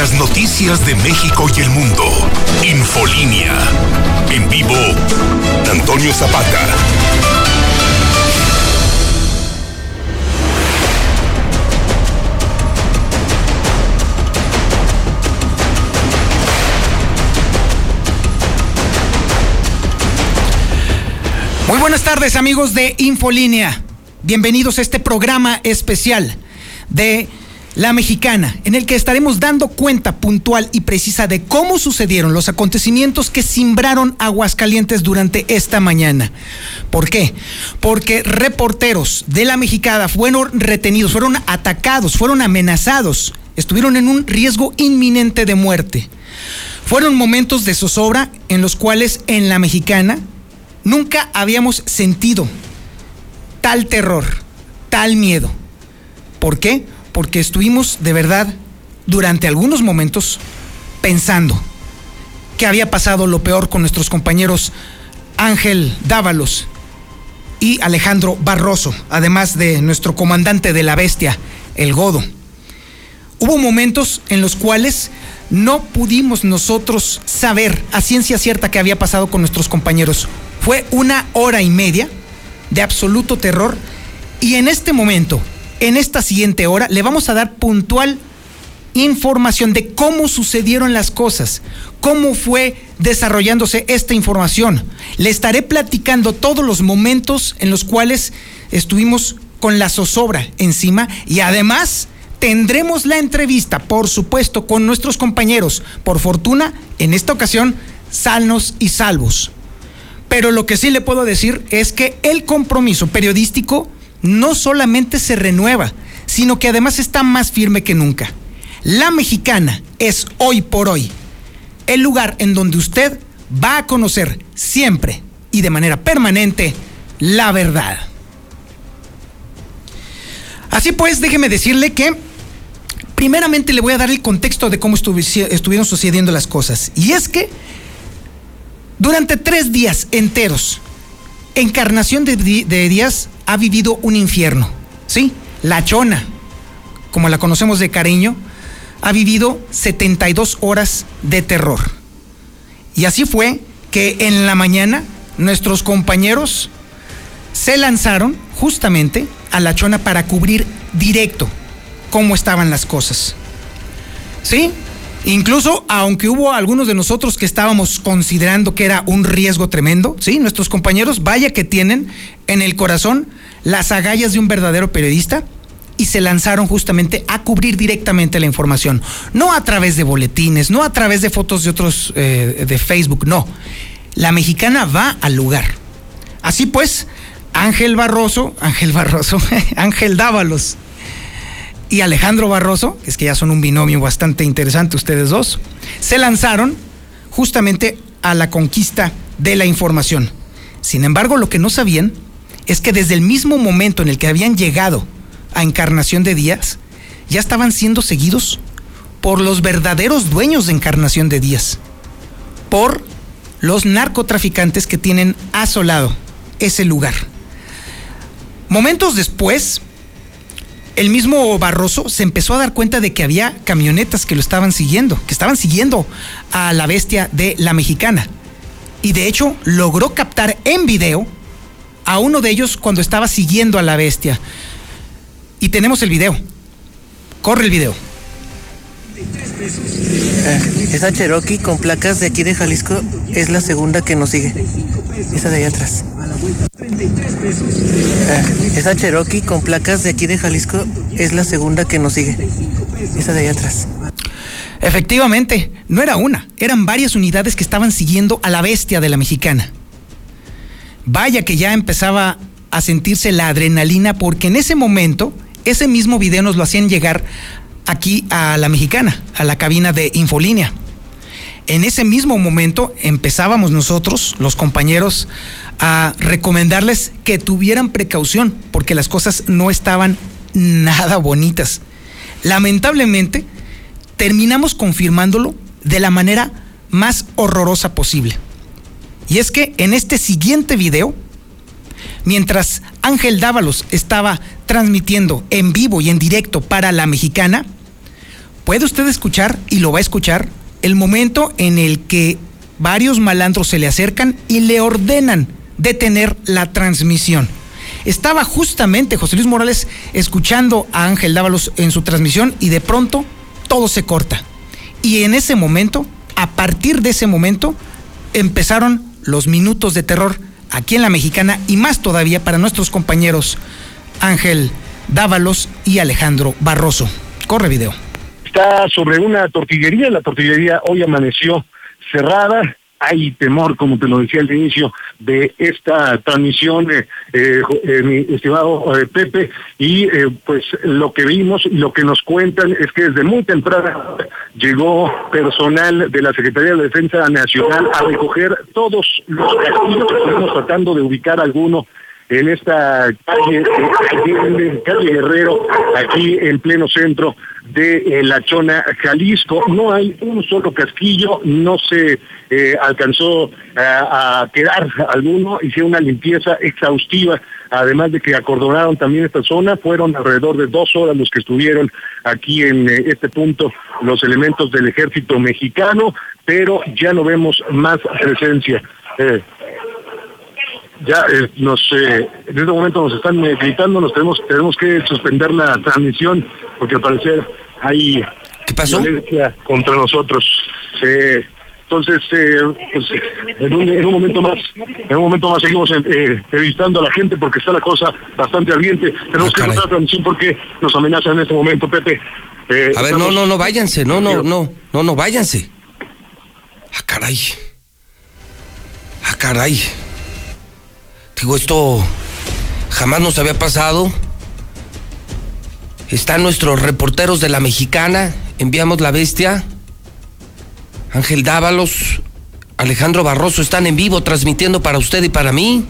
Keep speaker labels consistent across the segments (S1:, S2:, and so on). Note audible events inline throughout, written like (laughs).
S1: las noticias de México y el mundo. Infolínea. En vivo, Antonio Zapata.
S2: Muy buenas tardes amigos de Infolínea. Bienvenidos a este programa especial de La Mexicana, en el que estaremos dando cuenta puntual y precisa de cómo sucedieron los acontecimientos que simbraron Aguascalientes durante esta mañana. ¿Por qué? Porque reporteros de La Mexicana fueron retenidos, fueron atacados, fueron amenazados, estuvieron en un riesgo inminente de muerte. Fueron momentos de zozobra en los cuales en La Mexicana Nunca habíamos sentido tal terror, tal miedo. ¿Por qué? Porque estuvimos de verdad durante algunos momentos pensando que había pasado lo peor con nuestros compañeros Ángel Dávalos y Alejandro Barroso, además de nuestro comandante de la bestia, el Godo. Hubo momentos en los cuales no pudimos nosotros saber a ciencia cierta qué había pasado con nuestros compañeros. Fue una hora y media de absoluto terror y en este momento, en esta siguiente hora, le vamos a dar puntual información de cómo sucedieron las cosas, cómo fue desarrollándose esta información. Le estaré platicando todos los momentos en los cuales estuvimos con la zozobra encima y además tendremos la entrevista, por supuesto, con nuestros compañeros, por fortuna, en esta ocasión, sanos y salvos. Pero lo que sí le puedo decir es que el compromiso periodístico no solamente se renueva, sino que además está más firme que nunca. La mexicana es hoy por hoy el lugar en donde usted va a conocer siempre y de manera permanente la verdad. Así pues, déjeme decirle que primeramente le voy a dar el contexto de cómo estuvieron sucediendo las cosas. Y es que durante tres días enteros, Encarnación de, Díaz ha vivido un infierno. ¿Sí? La Chona, como la conocemos de cariño, ha vivido 72 horas de terror. Y así fue que en la mañana nuestros compañeros se lanzaron justamente a la Chona para cubrir directo cómo estaban las cosas. ¿Sí? Incluso, aunque hubo algunos de nosotros que estábamos considerando que era un riesgo tremendo, ¿sí? Nuestros compañeros, vaya que tienen en el corazón las agallas de un verdadero periodista y se lanzaron justamente a cubrir directamente la información. No a través de boletines, no a través de fotos de otros eh, de Facebook, no. La mexicana va al lugar. Así pues, Ángel Barroso, Ángel Barroso, (laughs) Ángel Dávalos y Alejandro Barroso, es que ya son un binomio bastante interesante ustedes dos, se lanzaron justamente a la conquista de la información. Sin embargo, lo que no sabían es que desde el mismo momento en el que habían llegado a Encarnación de Díaz, ya estaban siendo seguidos por los verdaderos dueños de Encarnación de Díaz, por los narcotraficantes que tienen asolado ese lugar. Momentos después, el mismo Barroso se empezó a dar cuenta de que había camionetas que lo estaban siguiendo, que estaban siguiendo a la bestia de la mexicana. Y de hecho logró captar en video a uno de ellos cuando estaba siguiendo a la bestia. Y tenemos el video. Corre el video.
S3: Eh, esa Cherokee con placas de aquí de Jalisco es la segunda que nos sigue. Esa de allá atrás. Eh, esa Cherokee con placas de aquí de Jalisco es la segunda que nos sigue. Esa de allá atrás.
S2: Efectivamente, no era una, eran varias unidades que estaban siguiendo a la bestia de la mexicana. Vaya que ya empezaba a sentirse la adrenalina porque en ese momento, ese mismo video nos lo hacían llegar aquí a la mexicana, a la cabina de Infolínea. En ese mismo momento empezábamos nosotros, los compañeros, a recomendarles que tuvieran precaución porque las cosas no estaban nada bonitas. Lamentablemente, terminamos confirmándolo de la manera más horrorosa posible. Y es que en este siguiente video, mientras Ángel Dávalos estaba transmitiendo en vivo y en directo para la mexicana, puede usted escuchar, y lo va a escuchar, el momento en el que varios malandros se le acercan y le ordenan detener la transmisión. Estaba justamente José Luis Morales escuchando a Ángel Dávalos en su transmisión y de pronto todo se corta. Y en ese momento, a partir de ese momento, empezaron los minutos de terror aquí en la mexicana y más todavía para nuestros compañeros Ángel Dávalos y Alejandro Barroso. Corre video.
S4: Está sobre una tortillería, la tortillería hoy amaneció cerrada, hay temor, como te lo decía al inicio, de esta transmisión, eh, eh, eh mi estimado eh, Pepe, y pues lo que vimos y lo que nos cuentan es que desde muy temprano llegó personal de la Secretaría de Defensa Nacional a recoger todos los castillos, estamos tratando de ubicar alguno en esta calle, calle Guerrero, aquí en pleno centro de La Chona, Jalisco. No hay un solo casquillo, no se eh, alcanzó eh, a quedar alguno, hicieron una limpieza exhaustiva, además de que acordonaron también esta zona, fueron alrededor de dos horas los que estuvieron aquí en eh, este punto los elementos del ejército mexicano, pero ya no vemos más presencia. Ya nos en este momento nos están gritando, nos tenemos tenemos que suspender la transmisión porque al parecer hay
S5: ¿Qué pasó?
S4: violencia contra nosotros. Eh, entonces, eh, pues, en, un, momento más, en un momento más seguimos eh, entrevistando a la gente porque está la cosa bastante ardiente. Tenemos ah, que cortar la transmisión porque nos amenazan en este momento, Pepe.
S5: Eh, a ver, no, no, no, váyanse, no, no, no, no, no, váyanse. Ah, caray. Ah, caray. Digo, esto jamás nos había pasado. Están nuestros reporteros de la mexicana, enviamos la bestia Ángel Dávalos, Alejandro Barroso están en vivo transmitiendo para usted y para mí.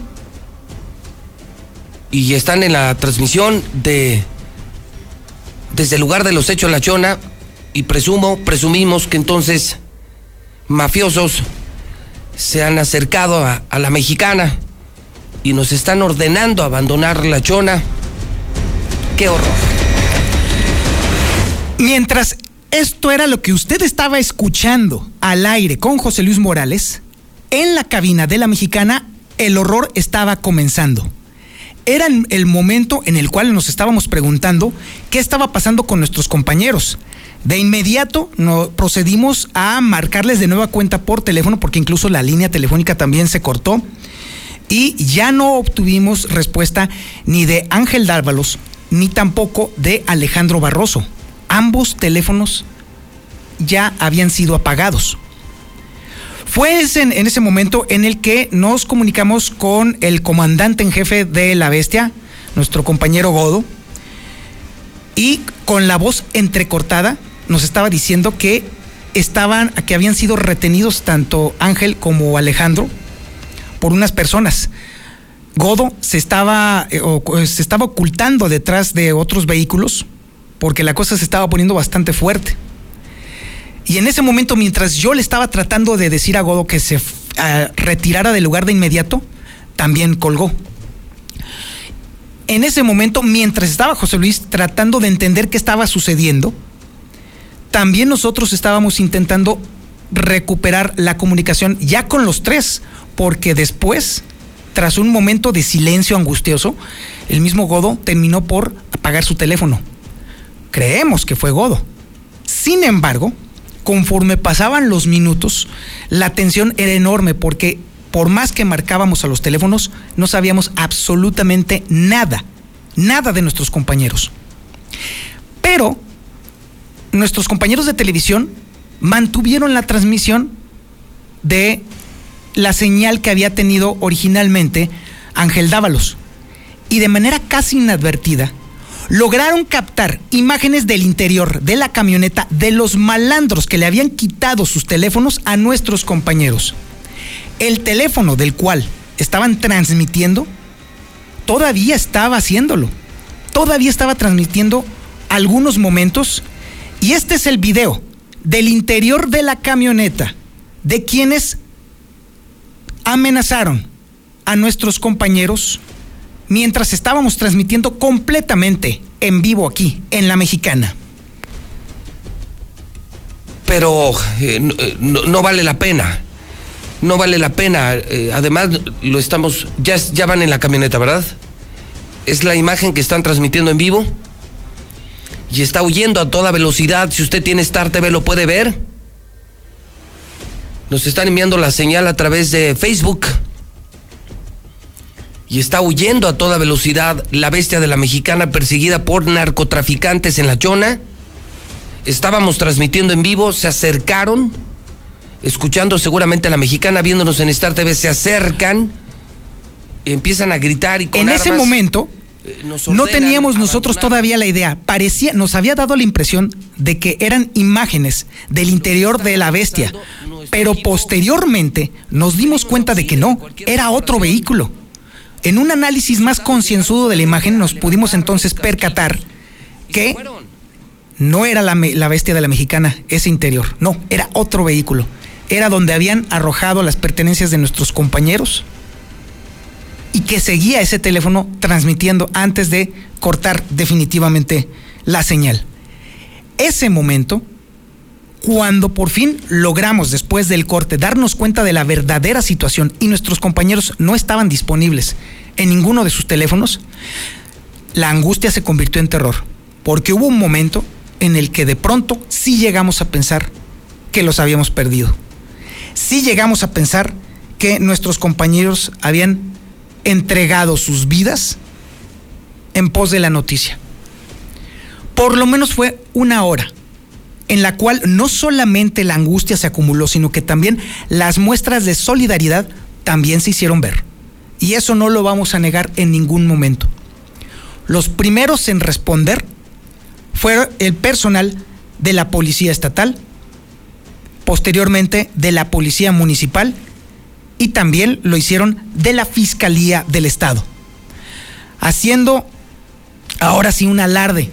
S5: Y están en la transmisión de desde el lugar de los hechos La Chona y presumo, presumimos que entonces mafiosos se han acercado a la mexicana y nos están ordenando abandonar La Chona. ¡Qué horror!
S2: Mientras esto era lo que usted estaba escuchando al aire con José Luis Morales. En la cabina de la mexicana, el horror estaba comenzando. Era el momento en el cual nos estábamos preguntando qué estaba pasando con nuestros compañeros. De inmediato procedimos a marcarles de nueva cuenta por teléfono, porque incluso la línea telefónica también se cortó. Y ya no obtuvimos respuesta ni de Ángel Dárvalos, ni tampoco de Alejandro Barroso ambos teléfonos ya habían sido apagados. Fue en, ese momento en el que nos comunicamos con el comandante en jefe de la bestia, nuestro compañero Godo, y con la voz entrecortada nos estaba diciendo que estaban, que habían sido retenidos tanto Ángel como Alejandro por unas personas. Godo se estaba, eh, se estaba ocultando detrás de otros vehículos porque la cosa se estaba poniendo bastante fuerte. Y en ese momento, mientras yo le estaba tratando de decir a Godo que se retirara del lugar de inmediato, también colgó. En ese momento, mientras estaba José Luis tratando de entender qué estaba sucediendo, también nosotros estábamos intentando recuperar la comunicación ya con los tres, porque después, tras un momento de silencio angustioso, el mismo Godo terminó por apagar su teléfono creemos que fue Godo. Sin embargo, conforme pasaban los minutos, la tensión era enorme porque por más que marcábamos a los teléfonos, no sabíamos absolutamente nada, nada de nuestros compañeros. Pero nuestros compañeros de televisión mantuvieron la transmisión de la señal que había tenido originalmente Ángel Dávalos. Y de manera casi inadvertida, lograron captar imágenes del interior de la camioneta de los malandros que le habían quitado sus teléfonos a nuestros compañeros. El teléfono del cual estaban transmitiendo todavía estaba haciéndolo. Todavía estaba transmitiendo algunos momentos y este es el video del interior de la camioneta de quienes amenazaron a nuestros compañeros mientras estábamos transmitiendo completamente en vivo aquí, en La Mexicana.
S5: pero eh, no, eh, no vale la pena. No vale la pena. Eh, además, lo estamos. Ya, ya van en la camioneta, ¿verdad? Es la imagen que están transmitiendo en vivo. Y está huyendo a toda velocidad. Si usted tiene Star TV, lo puede ver. Nos están enviando la señal a través de Facebook. Y está huyendo a toda velocidad la bestia de la mexicana perseguida por narcotraficantes en la Chona. Estábamos transmitiendo en vivo, se acercaron, escuchando seguramente a la mexicana, viéndonos en Star TV, se acercan, empiezan a gritar y con
S2: En ese momento,
S5: eh,
S2: no teníamos nosotros
S5: abandonar.
S2: todavía la idea. Parecía, nos había dado la impresión de que eran imágenes del interior de la bestia. Pero posteriormente nos dimos cuenta de que no, era otro vehículo. En un análisis más concienzudo de la imagen nos pudimos entonces percatar que no era la, la bestia de la mexicana, ese interior, no, era otro vehículo. Era donde habían arrojado las pertenencias de nuestros compañeros y que seguía ese teléfono transmitiendo antes de cortar definitivamente la señal. Ese momento, cuando por fin logramos después del corte darnos cuenta de la verdadera situación y nuestros compañeros no estaban disponibles en ninguno de sus teléfonos, la angustia se convirtió en terror, porque hubo un momento en el que de pronto sí llegamos a pensar que los habíamos perdido. Sí llegamos a pensar que nuestros compañeros habían entregado sus vidas en pos de la noticia. Por lo menos fue una hora en la cual no solamente la angustia se acumuló, sino que también las muestras de solidaridad también se hicieron ver. Y eso no lo vamos a negar en ningún momento. Los primeros en responder fueron el personal de la Policía Estatal, posteriormente de la Policía Municipal y también lo hicieron de la Fiscalía del Estado, haciendo ahora sí un alarde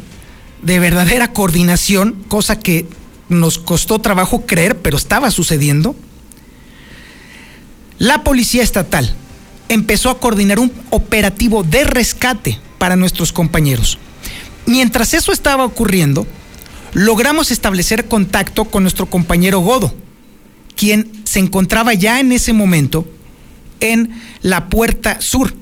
S2: de verdadera coordinación, cosa que nos costó trabajo creer, pero estaba sucediendo. La Policía Estatal empezó a coordinar un operativo de rescate para nuestros compañeros. Mientras eso estaba ocurriendo, logramos establecer contacto con nuestro compañero Godo, quien se encontraba ya en ese momento en la puerta sur.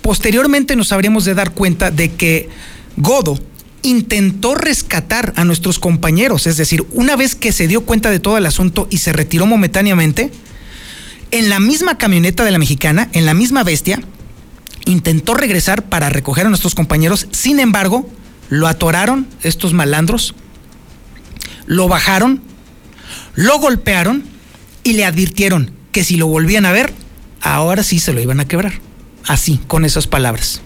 S2: Posteriormente nos habríamos de dar cuenta de que Godo intentó rescatar a nuestros compañeros, es decir, una vez que se dio cuenta de todo el asunto y se retiró momentáneamente, en la misma camioneta de la mexicana, en la misma bestia, intentó regresar para recoger a nuestros compañeros, sin embargo, lo atoraron estos malandros, lo bajaron, lo golpearon y le advirtieron que si lo volvían a ver, ahora sí se lo iban a quebrar. Así, con esas palabras.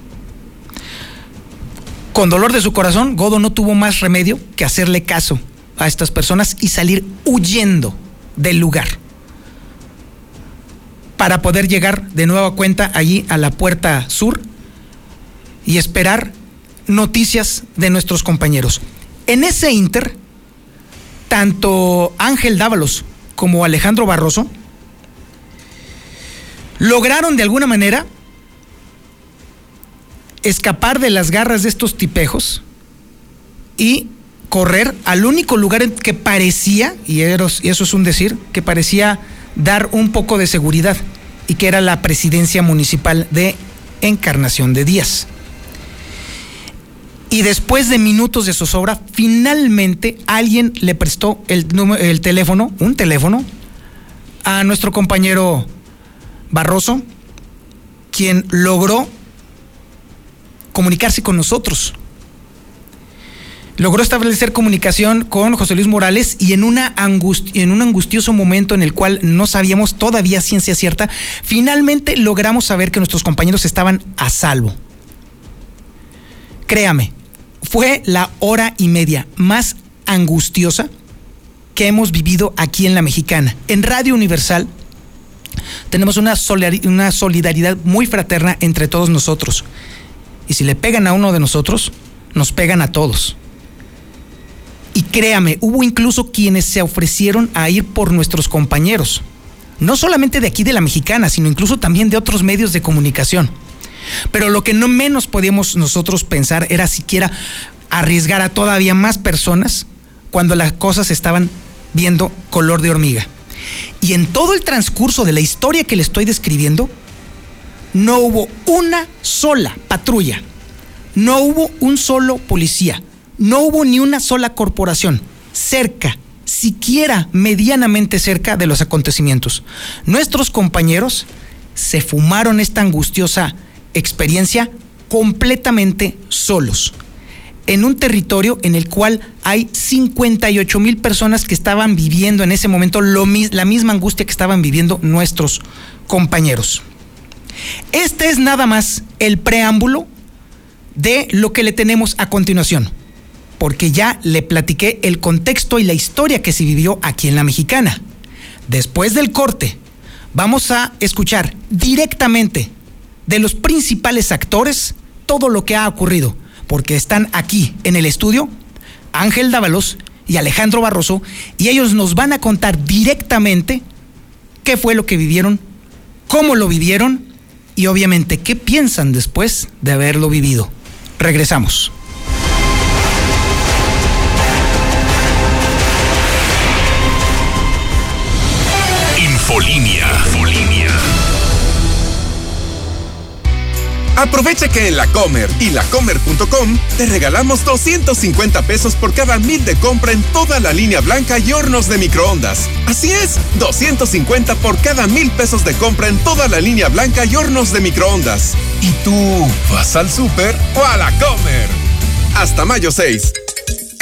S2: Con dolor de su corazón, Godo no tuvo más remedio que hacerle caso a estas personas y salir huyendo del lugar para poder llegar de nueva cuenta allí a la puerta sur y esperar noticias de nuestros compañeros. En ese inter, tanto Ángel Dávalos como Alejandro Barroso lograron de alguna manera escapar de las garras de estos tipejos y correr al único lugar en que parecía, y eso es un decir, que parecía dar un poco de seguridad, y que era la presidencia municipal de Encarnación de Díaz. Y después de minutos de zozobra, finalmente alguien le prestó el, el teléfono, un teléfono, a nuestro compañero Barroso, quien logró comunicarse con nosotros. Logró establecer comunicación con José Luis Morales y en, una en un angustioso momento en el cual no sabíamos todavía ciencia cierta, finalmente logramos saber que nuestros compañeros estaban a salvo. Créame, fue la hora y media más angustiosa que hemos vivido aquí en la Mexicana. En Radio Universal tenemos una, solidari- una solidaridad muy fraterna entre todos nosotros. Y si le pegan a uno de nosotros, nos pegan a todos. Y créame, hubo incluso quienes se ofrecieron a ir por nuestros compañeros. No solamente de aquí de la mexicana, sino incluso también de otros medios de comunicación. Pero lo que no menos podíamos nosotros pensar era siquiera arriesgar a todavía más personas cuando las cosas estaban viendo color de hormiga. Y en todo el transcurso de la historia que le estoy describiendo, no hubo una sola patrulla, no hubo un solo policía, no hubo ni una sola corporación cerca, siquiera medianamente cerca de los acontecimientos. Nuestros compañeros se fumaron esta angustiosa experiencia completamente solos, en un territorio en el cual hay 58 mil personas que estaban viviendo en ese momento la misma angustia que estaban viviendo nuestros compañeros. Este es nada más el preámbulo de lo que le tenemos a continuación, porque ya le platiqué el contexto y la historia que se vivió aquí en la mexicana. Después del corte, vamos a escuchar directamente de los principales actores todo lo que ha ocurrido, porque están aquí en el estudio Ángel Dávalos y Alejandro Barroso, y ellos nos van a contar directamente qué fue lo que vivieron, cómo lo vivieron y obviamente qué piensan después de haberlo vivido. Regresamos.
S1: Infolinia.
S6: Aprovecha que en la Comer y lacomer.com te regalamos 250 pesos por cada mil de compra en toda la línea blanca y hornos de microondas. Así es, 250 por cada mil pesos de compra en toda la línea blanca y hornos de microondas. ¿Y tú vas al súper o a la Comer? Hasta mayo 6.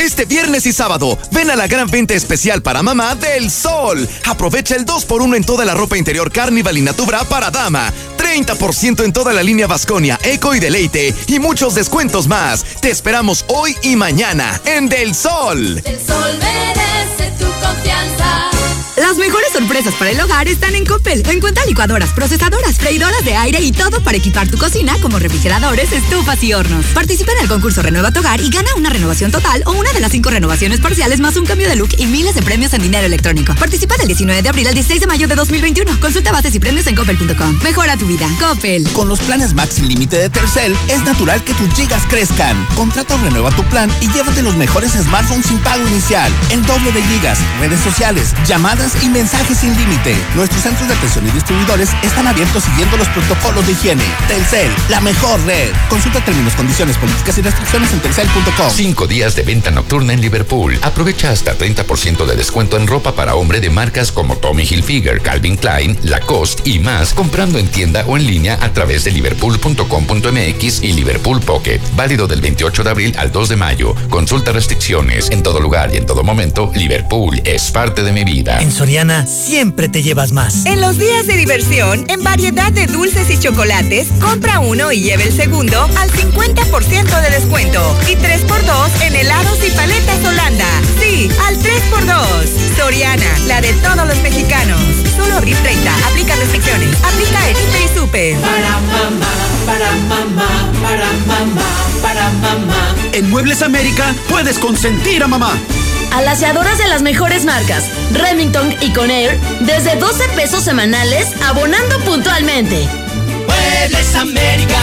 S7: Este viernes y sábado, ven a la gran venta especial para mamá del Sol. Aprovecha el 2x1 en toda la ropa interior Carnival y Natubra para dama. 30% en toda la línea Vasconia, Eco y Deleite y muchos descuentos más. Te esperamos hoy y mañana en Del Sol.
S8: El Sol merece tu confianza.
S9: Las mejores sorpresas para el hogar están en Coppel. Encuentra licuadoras, procesadoras, freidoras de aire y todo para equipar tu cocina como refrigeradores, estufas y hornos. Participa en el concurso Renueva tu hogar y gana una renovación total o una de las cinco renovaciones parciales más un cambio de look y miles de premios en dinero electrónico. Participa del 19 de abril al 16 de mayo de 2021. Consulta bases y premios en coppel.com. Mejora tu vida. Coppel.
S10: Con los planes Max sin límite de Tercel, es natural que tus gigas crezcan. Contrata o renueva tu plan y llévate los mejores smartphones sin pago inicial. El doble de gigas, redes sociales, llamadas y mensajes sin límite. Nuestros centros de atención y distribuidores están abiertos siguiendo los protocolos de higiene. Telcel, la mejor red. Consulta términos, condiciones, políticas y restricciones en telcel.com.
S11: Cinco días de venta nocturna en Liverpool. Aprovecha hasta 30% de descuento en ropa para hombre de marcas como Tommy Hilfiger, Calvin Klein, Lacoste y más, comprando en tienda o en línea a través de liverpool.com.mx y Liverpool Pocket. Válido del 28 de abril al 2 de mayo. Consulta restricciones. En todo lugar y en todo momento, Liverpool es parte de mi vida.
S12: En Soriana siempre te llevas más.
S13: En los días de diversión, en variedad de dulces y chocolates, compra uno y lleve el segundo al 50% de descuento. Y 3x2 en helados y paletas Holanda. Sí, al 3x2. Soriana, la de todos los mexicanos. Solo abril 30. Aplica restricciones. Aplica en Hiper y Super.
S14: Para mamá, para mamá, para mamá, para mamá.
S15: En Muebles América puedes consentir a mamá.
S16: A las aseadoras de las mejores marcas, Remington y Conair, desde 12 pesos semanales, abonando puntualmente.
S14: Muebles América.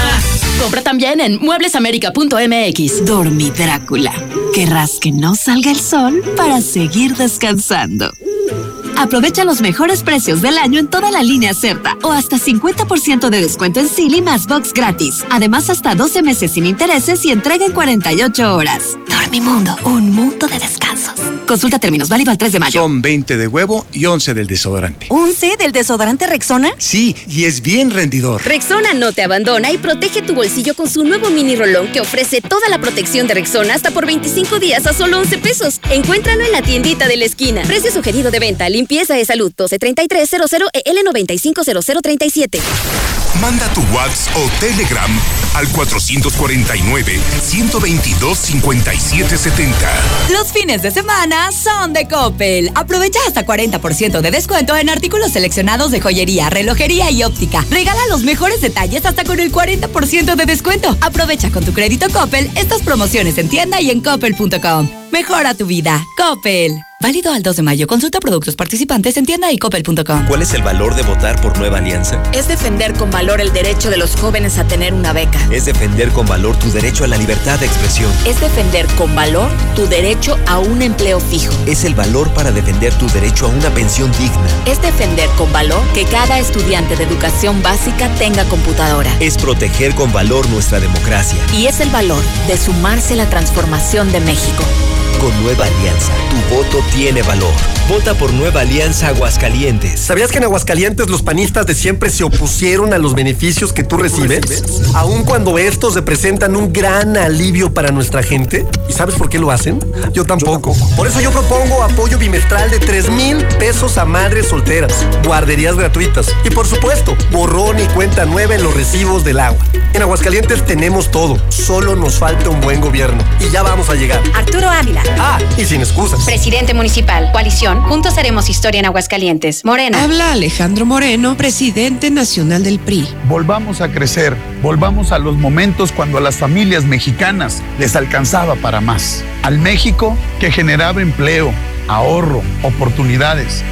S16: Compra también en mueblesamerica.mx.
S17: Dormi Drácula. Querrás que no salga el sol para seguir descansando. Aprovecha los mejores precios del año en toda la línea Certa o hasta 50% de descuento en Silly más box gratis. Además, hasta 12 meses sin intereses y entrega en 48 horas. Dormimundo, un mundo de descansos. Consulta términos, válido al 3 de mayo.
S18: Son 20 de huevo y 11 del desodorante.
S19: ¿11 del desodorante Rexona?
S18: Sí, y es bien rendidor.
S20: Rexona no te abandona y protege tu bolsillo con su nuevo mini rolón que ofrece toda la protección de Rexona hasta por 25 días a solo 11 pesos. Encuéntralo en la tiendita de la esquina. Precio sugerido de venta, limpieza de salud 123300 EL 950037.
S1: Manda tu WhatsApp o Telegram al 449-122-5770.
S9: Los fines de semana son de Coppel. Aprovecha hasta 40% de descuento en artículos seleccionados de joyería, relojería y óptica. Regala los mejores detalles hasta con el 40% de descuento. Aprovecha con tu crédito Coppel estas promociones en tienda y en coppel.com. Mejora tu vida. Coppel. Válido al 2 de mayo. Consulta productos participantes en tienda y coppel.com.
S21: ¿Cuál es el valor de votar por Nueva Alianza?
S22: Es defender con valor el derecho de los jóvenes a tener una beca.
S21: Es defender con valor tu derecho a la libertad de expresión.
S22: Es defender con valor tu derecho a un empleo fijo.
S21: Es el valor para defender tu derecho a una pensión digna.
S22: Es defender con valor que cada estudiante de educación básica tenga computadora.
S21: Es proteger con valor nuestra democracia.
S22: Y es el valor de sumarse a la transformación de México.
S21: Con Nueva Alianza, tu voto tiene valor. Vota por Nueva Alianza Aguascalientes.
S23: ¿Sabías que en Aguascalientes los panistas de siempre se opusieron a los beneficios que tú recibes? Aun cuando estos representan un gran alivio para nuestra gente. ¿Y sabes por qué lo hacen? Yo tampoco. Por eso yo propongo apoyo bimestral de 3 mil pesos a madres solteras, guarderías gratuitas y por supuesto, borrón y cuenta nueva en los recibos del agua. En Aguascalientes tenemos todo, solo nos falta un buen gobierno y ya vamos a llegar.
S24: Arturo Ávila.
S23: Ah, y sin excusas.
S24: Presidente municipal, coalición, juntos haremos historia en Aguascalientes. Morena.
S25: Habla Alejandro Moreno, presidente nacional del PRI.
S26: Volvamos a crecer, volvamos a los momentos cuando a las familias mexicanas les alcanzaba para más. Al México que generaba empleo, ahorro, oportunidades.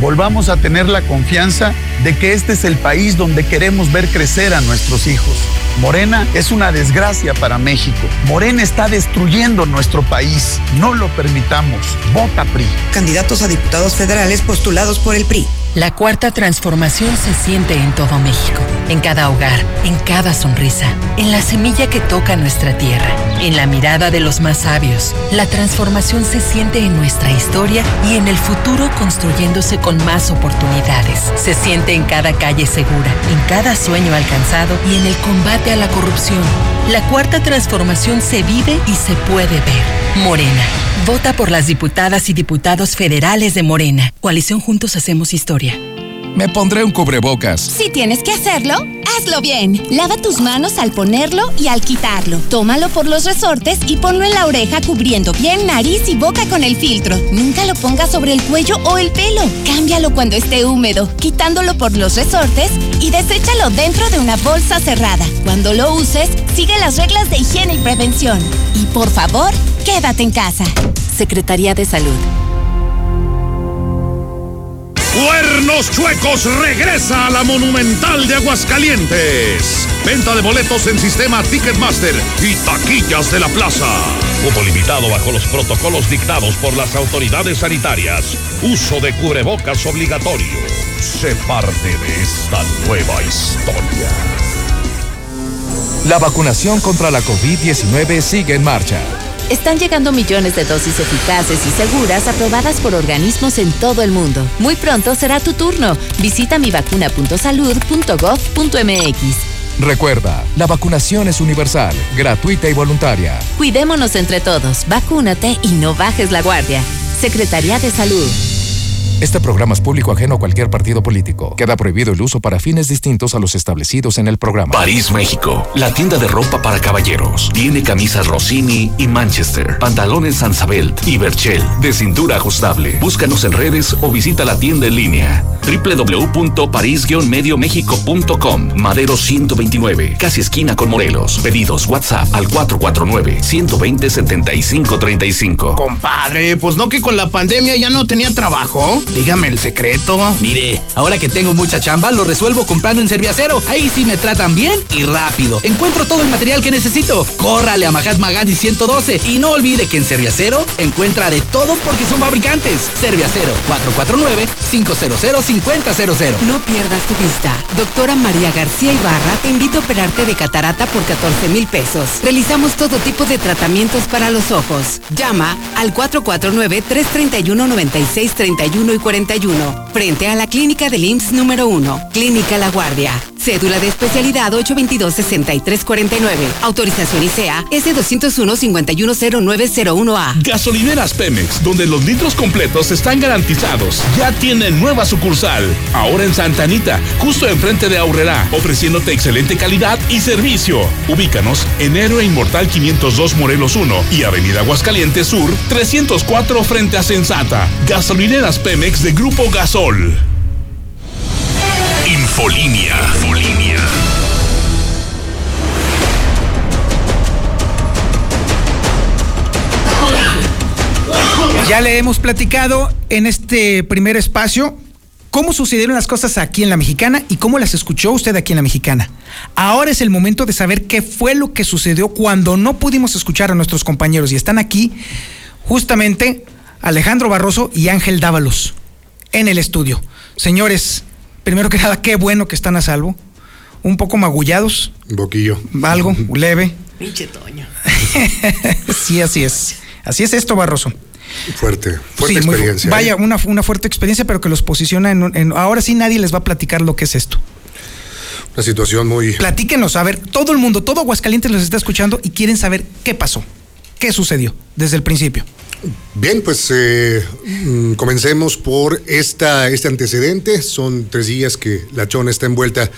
S26: Volvamos a tener la confianza de que este es el país donde queremos ver crecer a nuestros hijos. Morena es una desgracia para México. Morena está destruyendo nuestro país. No lo permitamos. Vota PRI.
S27: Candidatos a diputados federales postulados por el PRI.
S28: La cuarta transformación se siente en todo México, en cada hogar, en cada sonrisa, en la semilla que toca nuestra tierra, en la mirada de los más sabios. La transformación se siente en nuestra historia y en el futuro construyéndose con más oportunidades. Se siente en cada calle segura, en cada sueño alcanzado y en el combate a la corrupción. La cuarta transformación se vive y se puede ver. Morena. Vota por las diputadas y diputados federales de Morena. Coalición Juntos Hacemos Historia.
S29: Me pondré un cubrebocas.
S30: Si tienes que hacerlo, hazlo bien. Lava tus manos al ponerlo y al quitarlo. Tómalo por los resortes y ponlo en la oreja cubriendo bien nariz y boca con el filtro. Nunca lo pongas sobre el cuello o el pelo. Cámbialo cuando esté húmedo, quitándolo por los resortes y deséchalo dentro de una bolsa cerrada. Cuando lo uses, sigue las reglas de higiene y prevención. Y por favor, quédate en casa.
S22: Secretaría de Salud.
S1: Cuernos Chuecos regresa a la Monumental de Aguascalientes. Venta de boletos en sistema Ticketmaster y taquillas de la plaza. Cupo limitado bajo los protocolos dictados por las autoridades sanitarias. Uso de cubrebocas obligatorio. Sé parte de esta nueva historia.
S11: La vacunación contra la COVID-19 sigue en marcha.
S22: Están llegando millones de dosis eficaces y seguras aprobadas por organismos en todo el mundo. Muy pronto será tu turno. Visita mivacuna.salud.gov.mx.
S11: Recuerda, la vacunación es universal, gratuita y voluntaria.
S22: Cuidémonos entre todos, vacúnate y no bajes la guardia. Secretaría de Salud.
S11: Este programa es público ajeno a cualquier partido político. Queda prohibido el uso para fines distintos a los establecidos en el programa.
S1: París, México. La tienda de ropa para caballeros. Tiene camisas Rossini y Manchester, pantalones Sansabelt y Berchel de cintura ajustable. Búscanos en redes o visita la tienda en línea www.paris-mediomexico.com Madero 129, casi esquina con Morelos. Pedidos WhatsApp al 449-120-7535.
S31: Compadre, pues no que con la pandemia ya no tenía trabajo. Dígame el secreto.
S32: Mire, ahora que tengo mucha chamba, lo resuelvo comprando en Serviacero. Ahí sí me tratan bien y rápido. Encuentro todo el material que necesito. Córrale a Mahatma Gandhi 112 y no olvide que en Serviacero encuentra de todo porque son fabricantes. Serviacero 449-500-5000.
S33: No pierdas tu vista. Doctora María García Ibarra te invita a operarte de catarata por 14 mil pesos. Realizamos todo tipo de tratamientos para los ojos. Llama al 449-331-9631 y 41, frente a la clínica del IMSS número 1, Clínica La Guardia. Cédula de especialidad 822-6349. Autorización ICEA S201-510901A.
S1: Gasolineras Pemex, donde los litros completos están garantizados. Ya tienen nueva sucursal. Ahora en Santa Anita, justo enfrente de Aurrera, ofreciéndote excelente calidad y servicio. Ubícanos en Héroe Inmortal 502 Morelos 1 y Avenida Aguascalientes Sur 304 frente a Sensata. Gasolineras Pemex de Grupo Gasol. Infolinia.
S2: Ya le hemos platicado en este primer espacio cómo sucedieron las cosas aquí en la mexicana y cómo las escuchó usted aquí en la mexicana. Ahora es el momento de saber qué fue lo que sucedió cuando no pudimos escuchar a nuestros compañeros y están aquí justamente Alejandro Barroso y Ángel Dávalos en el estudio. Señores, primero que nada, qué bueno que están a salvo. Un poco magullados.
S34: Un poquillo.
S2: Algo, (laughs) leve.
S31: Pinche Toño. (laughs)
S2: sí, así es. Así es esto, Barroso.
S34: Fuerte, fuerte
S2: Sí, muy fu-
S34: experiencia. ¿eh?
S2: vaya, una, una fuerte experiencia, pero que los posiciona en, en- Ahora sí nadie les va a platicar lo que es esto.
S34: Una situación muy.
S2: Platíquenos, a ver, todo el mundo, todo Aguascalientes los está escuchando y quieren saber qué pasó, qué sucedió desde el principio.
S34: Bien, pues eh, mm, comencemos por esta, este antecedente. Son tres días que la chona está envuelta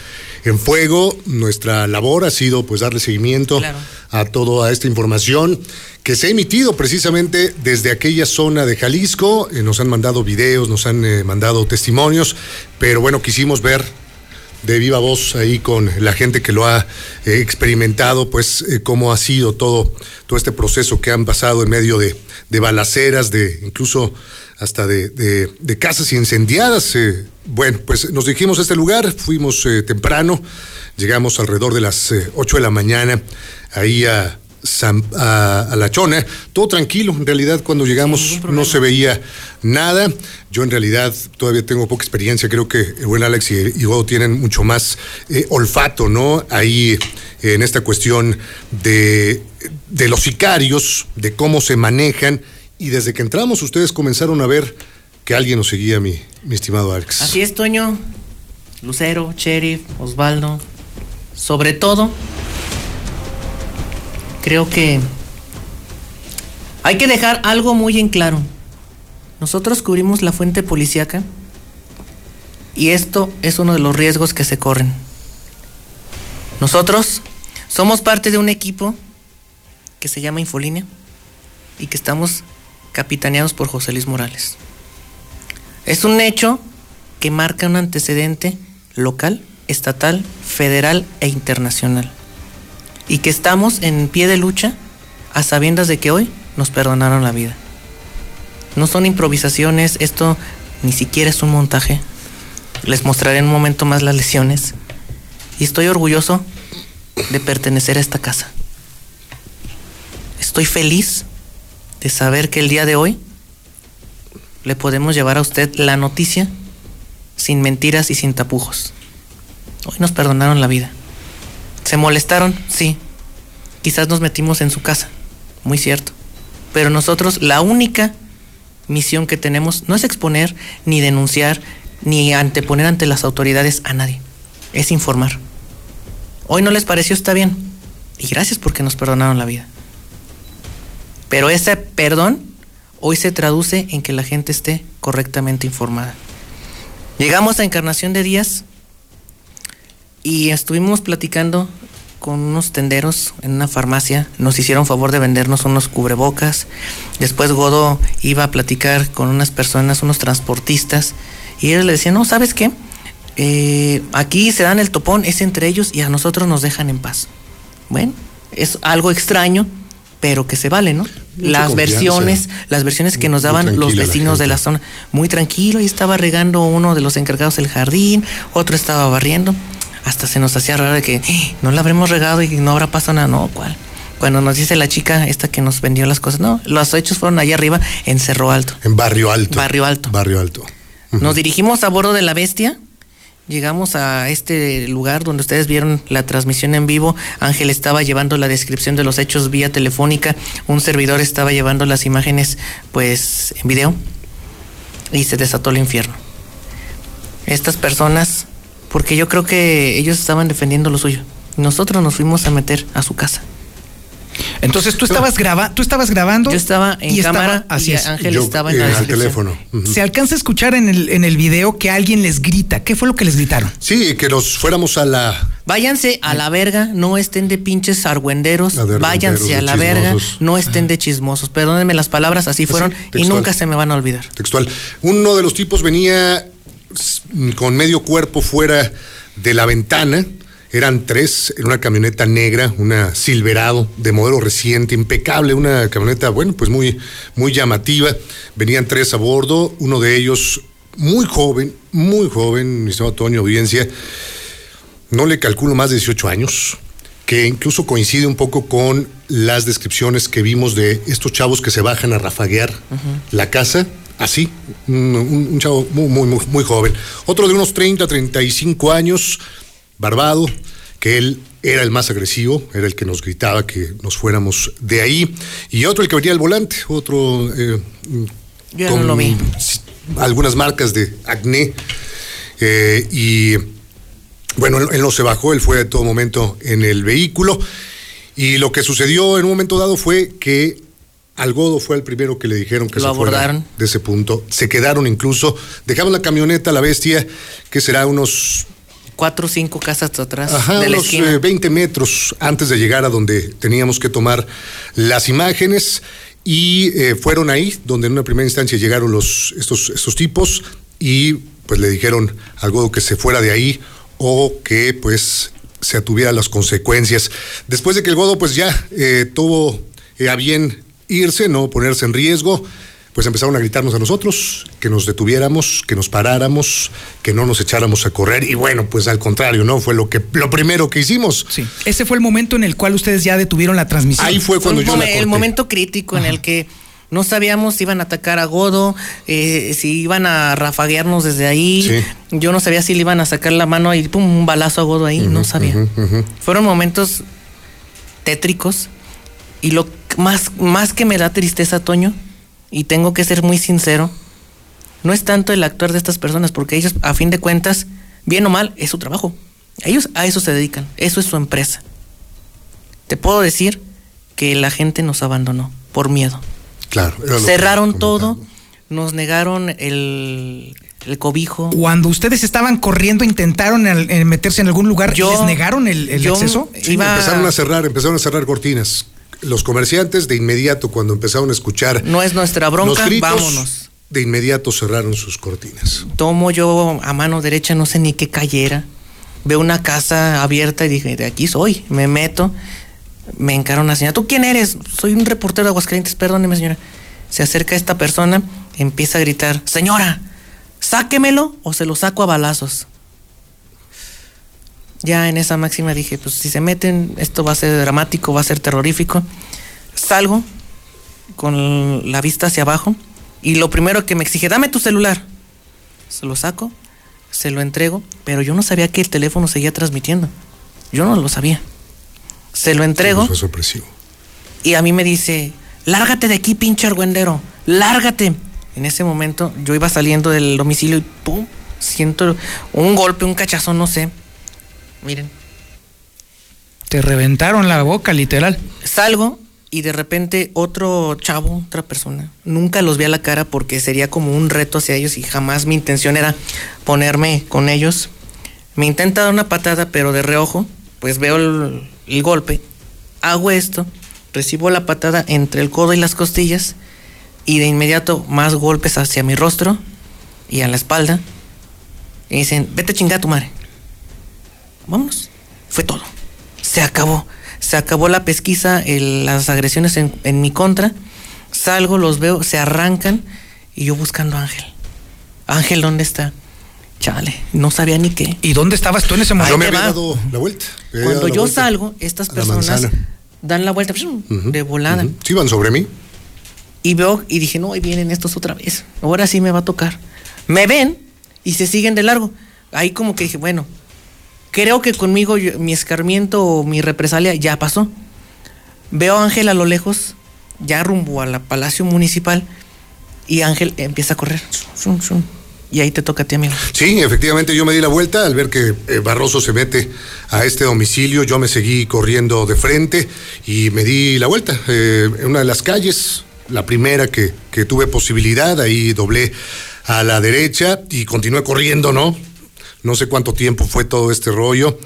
S34: en fuego. Nuestra labor ha sido pues darle seguimiento a toda esta información que se ha emitido precisamente desde aquella zona de Jalisco. Eh, nos han mandado videos, nos han eh, mandado testimonios, pero bueno, quisimos ver de viva voz ahí con la gente que lo ha eh, experimentado, pues eh, cómo ha sido todo, todo este proceso que han pasado en medio de, de balaceras, de incluso hasta de, de- casas incendiadas. eh. bueno, pues nos dirigimos a este lugar, fuimos temprano, llegamos alrededor de las 8 de la mañana ahí a, San- a, a La Chona, todo tranquilo, en realidad cuando llegamos no se veía nada, yo en realidad todavía tengo poca experiencia, creo que el buen Alex y, y Godo tienen mucho más eh, olfato, ¿no? Ahí eh, en esta cuestión de, de los sicarios, de cómo se manejan, y desde que entramos ustedes comenzaron a ver que alguien nos seguía, mi, mi estimado Alex.
S31: Así es, Toño. Lucero, Sheriff, Osvaldo. Sobre todo, creo que hay que dejar algo muy en claro. Nosotros cubrimos la fuente policíaca y esto es uno de los riesgos que se corren. Nosotros somos parte de un equipo que se llama Infolínea y que estamos capitaneados por José Luis Morales. Es un hecho que marca un antecedente local, estatal, federal e internacional. Y que estamos en pie de lucha a sabiendas de que hoy nos perdonaron la vida. No son improvisaciones, esto ni siquiera es un montaje. Les mostraré en un momento más las lesiones. Y estoy orgulloso de pertenecer a esta casa. Estoy feliz de saber que el día de hoy le podemos llevar a usted la noticia sin mentiras y sin tapujos. Hoy nos perdonaron la vida. ¿Se molestaron? Sí. Quizás nos metimos en su casa. Muy cierto. Pero nosotros la única misión que tenemos no es exponer, ni denunciar, ni anteponer ante las autoridades a nadie. Es informar. Hoy no les pareció está bien. Y gracias porque nos perdonaron la vida. Pero ese perdón hoy se traduce en que la gente esté correctamente informada. Llegamos a Encarnación de Díaz y estuvimos platicando con unos tenderos en una farmacia. Nos hicieron favor de vendernos unos cubrebocas. Después Godo iba a platicar con unas personas, unos transportistas, y ellos le decían, no, ¿sabes qué? Eh, aquí se dan el topón, es entre ellos y a nosotros nos dejan en paz. Bueno, es algo extraño, pero que se vale, ¿no? las versiones, las versiones que nos daban los
S34: la
S31: vecinos de la zona, muy tranquilo, y estaba regando uno de los encargados del jardín, otro estaba barriendo, hasta se nos hacía raro de que "Eh, no la habremos regado y no habrá pasado nada, no, ¿cuál? Cuando nos dice la chica esta que nos vendió las cosas, no, los hechos fueron allá arriba en Cerro Alto.
S34: En Barrio Alto.
S31: Barrio Alto.
S34: Barrio Alto.
S31: Nos dirigimos a bordo de la bestia. Llegamos a este lugar donde ustedes vieron la transmisión en vivo. Ángel estaba llevando la descripción de los hechos vía telefónica. Un servidor estaba llevando las imágenes, pues, en video. Y se desató el infierno. Estas personas, porque yo creo que ellos estaban defendiendo lo suyo. Nosotros nos fuimos a meter a su casa.
S2: Entonces tú estabas graba, tú estabas grabando.
S31: Yo estaba en
S2: y estaba-
S31: cámara
S2: así
S31: y
S2: es.
S31: Ángel Yo, estaba en la
S34: eh, al
S31: descripción.
S34: teléfono.
S2: Se alcanza a escuchar en el, en el video que alguien les grita. ¿Qué fue lo que les gritaron?
S34: Sí, que nos fuéramos a la.
S31: Váyanse a la verga, no estén de pinches argüenderos, váyanse a la verga, no estén de chismosos. Perdónenme las palabras, así fueron y
S34: textual.
S31: nunca se me van a olvidar.
S34: textual. Uno de los tipos venía con medio cuerpo fuera de la ventana. Eran tres en una camioneta negra, una Silverado de modelo reciente, impecable, una camioneta, bueno, pues muy, muy llamativa. Venían tres a bordo, uno de ellos muy joven, muy joven, mi estimado Toño, audiencia. No le calculo más de 18 años, que incluso coincide un poco con las descripciones que vimos de estos chavos que se bajan a rafaguear la casa. Así, un, un chavo muy, muy, joven. Otro de unos 30, 35 años, barbado, que él era el más agresivo, era el que nos gritaba que nos fuéramos de ahí. Y otro el que venía al volante, otro... Eh,
S31: Yo no lo vi.
S34: Algunas marcas de acné. eh, y bueno, él, él no se bajó, él fue de todo momento en el vehículo. Y lo que sucedió en un momento dado fue que al Godo fue el primero que le dijeron que
S31: Lo
S34: se fuera
S31: abordaron.
S34: de ese punto. Se quedaron incluso, dejaron la camioneta, la bestia, que será unos
S31: Cuatro o cinco casas atrás
S34: Ajá,
S31: de la
S34: unos
S31: esquina.
S34: eh, 20 metros antes de llegar a donde teníamos que tomar las imágenes y eh, fueron ahí donde en una primera instancia llegaron los, estos, estos tipos y pues le dijeron al Godo que se fuera de ahí o que pues se atuviera las consecuencias. Después de que el Godo pues ya eh, tuvo eh, a bien irse, no ponerse en riesgo, pues empezaron a gritarnos a nosotros, que nos detuviéramos, que nos paráramos, que no nos echáramos a correr. Y bueno, pues al contrario, ¿no? Fue lo que lo primero que hicimos.
S35: Sí. Ese fue el momento en el cual ustedes ya detuvieron la transmisión.
S34: Ahí fue cuando yo la
S31: momen-
S34: corté.
S31: el momento crítico en el que no sabíamos si iban a atacar a Godo, eh, si iban a rafaguearnos desde ahí. Yo no sabía si le iban a sacar la mano y pum, un balazo a Godo ahí, no sabía. Fueron momentos tétricos y lo más, más que me da tristeza, Toño, y tengo que ser muy sincero, no es tanto el actuar de estas personas, porque ellos, a fin de cuentas, bien o mal, es su trabajo. Ellos a eso se dedican, eso es su empresa. Te puedo decir que la gente nos abandonó por miedo.
S34: Claro.
S31: Cerraron todo, nos negaron el, el cobijo.
S35: Cuando ustedes estaban corriendo, intentaron eh, meterse en algún lugar
S31: Yo-
S35: les negaron el, el
S31: yo
S35: acceso.
S34: Sí, Empezaron a cerrar, empezaron a cerrar cortinas. Los comerciantes de inmediato, cuando empezaron a escuchar.
S31: No es nuestra bronca,
S34: los gritos,
S31: vámonos.
S34: De inmediato cerraron sus cortinas.
S31: Tomo yo a mano derecha, no sé ni qué cayera. Veo una casa abierta y dije, de aquí soy. Me meto, me encara una señora. ¿Tú quién eres? Soy un reportero de Aguascalientes, perdóneme señora. Se acerca esta persona, empieza a gritar, señora, sáquemelo o se lo saco a balazos. Ya en esa máxima dije, pues si se meten, esto va a ser dramático, va a ser terrorífico. Salgo con la vista hacia abajo y lo primero que me exige, dame tu celular. Se lo saco, se lo entrego, pero yo no sabía que el teléfono seguía transmitiendo. Yo no lo sabía. Se lo entrego
S34: Fue sorpresivo.
S31: y a mí me dice, lárgate de aquí, pinche argüendero, lárgate. En ese momento yo iba saliendo del domicilio y pum, siento un golpe, un cachazón, no sé. Miren,
S35: Te reventaron la boca, literal.
S31: salgo y de repente otro chavo, otra persona, nunca los vi a la cara porque sería como un reto hacia ellos y jamás mi intención era ponerme con ellos. Me intenta dar una patada, pero de reojo, pues veo el, el golpe, hago esto, recibo la patada entre el codo y las costillas y de inmediato más golpes hacia mi rostro y a la espalda. Y dicen, vete a chingar a tu madre. Vámonos. Fue todo. Se acabó. Se acabó la pesquisa, el- las agresiones en, en mi contra. Salgo, los veo, se arrancan y yo buscando a Ángel. Ángel, ¿dónde está? Chale, no sabía ni qué.
S35: ¿Y dónde estabas tú en ese momento?
S34: Yo me había dado la vuelta.
S31: Cuando
S34: la
S31: yo
S34: vuelta
S31: salgo, estas personas dan la vuelta de volada.
S34: Sí, iban sobre mí.
S31: Y veo y dije, no, ahí vienen estos otra vez. Ahora sí me va a tocar. Me ven y se siguen de largo. Ahí como que dije, bueno, creo que conmigo mi escarmiento o mi represalia ya pasó. Veo a Ángel a lo lejos, ya rumbo al Palacio Municipal, y Ángel empieza a correr. Y ahí te toca a ti, amigo.
S34: Sí, efectivamente yo me di la vuelta al ver que eh, Barroso se mete a este domicilio. Yo me seguí corriendo de frente y me di la vuelta. eh, en una de las calles, la primera que, que tuve posibilidad, ahí doblé a la derecha y continué corriendo, ¿no? No sé cuánto tiempo fue todo este rollo.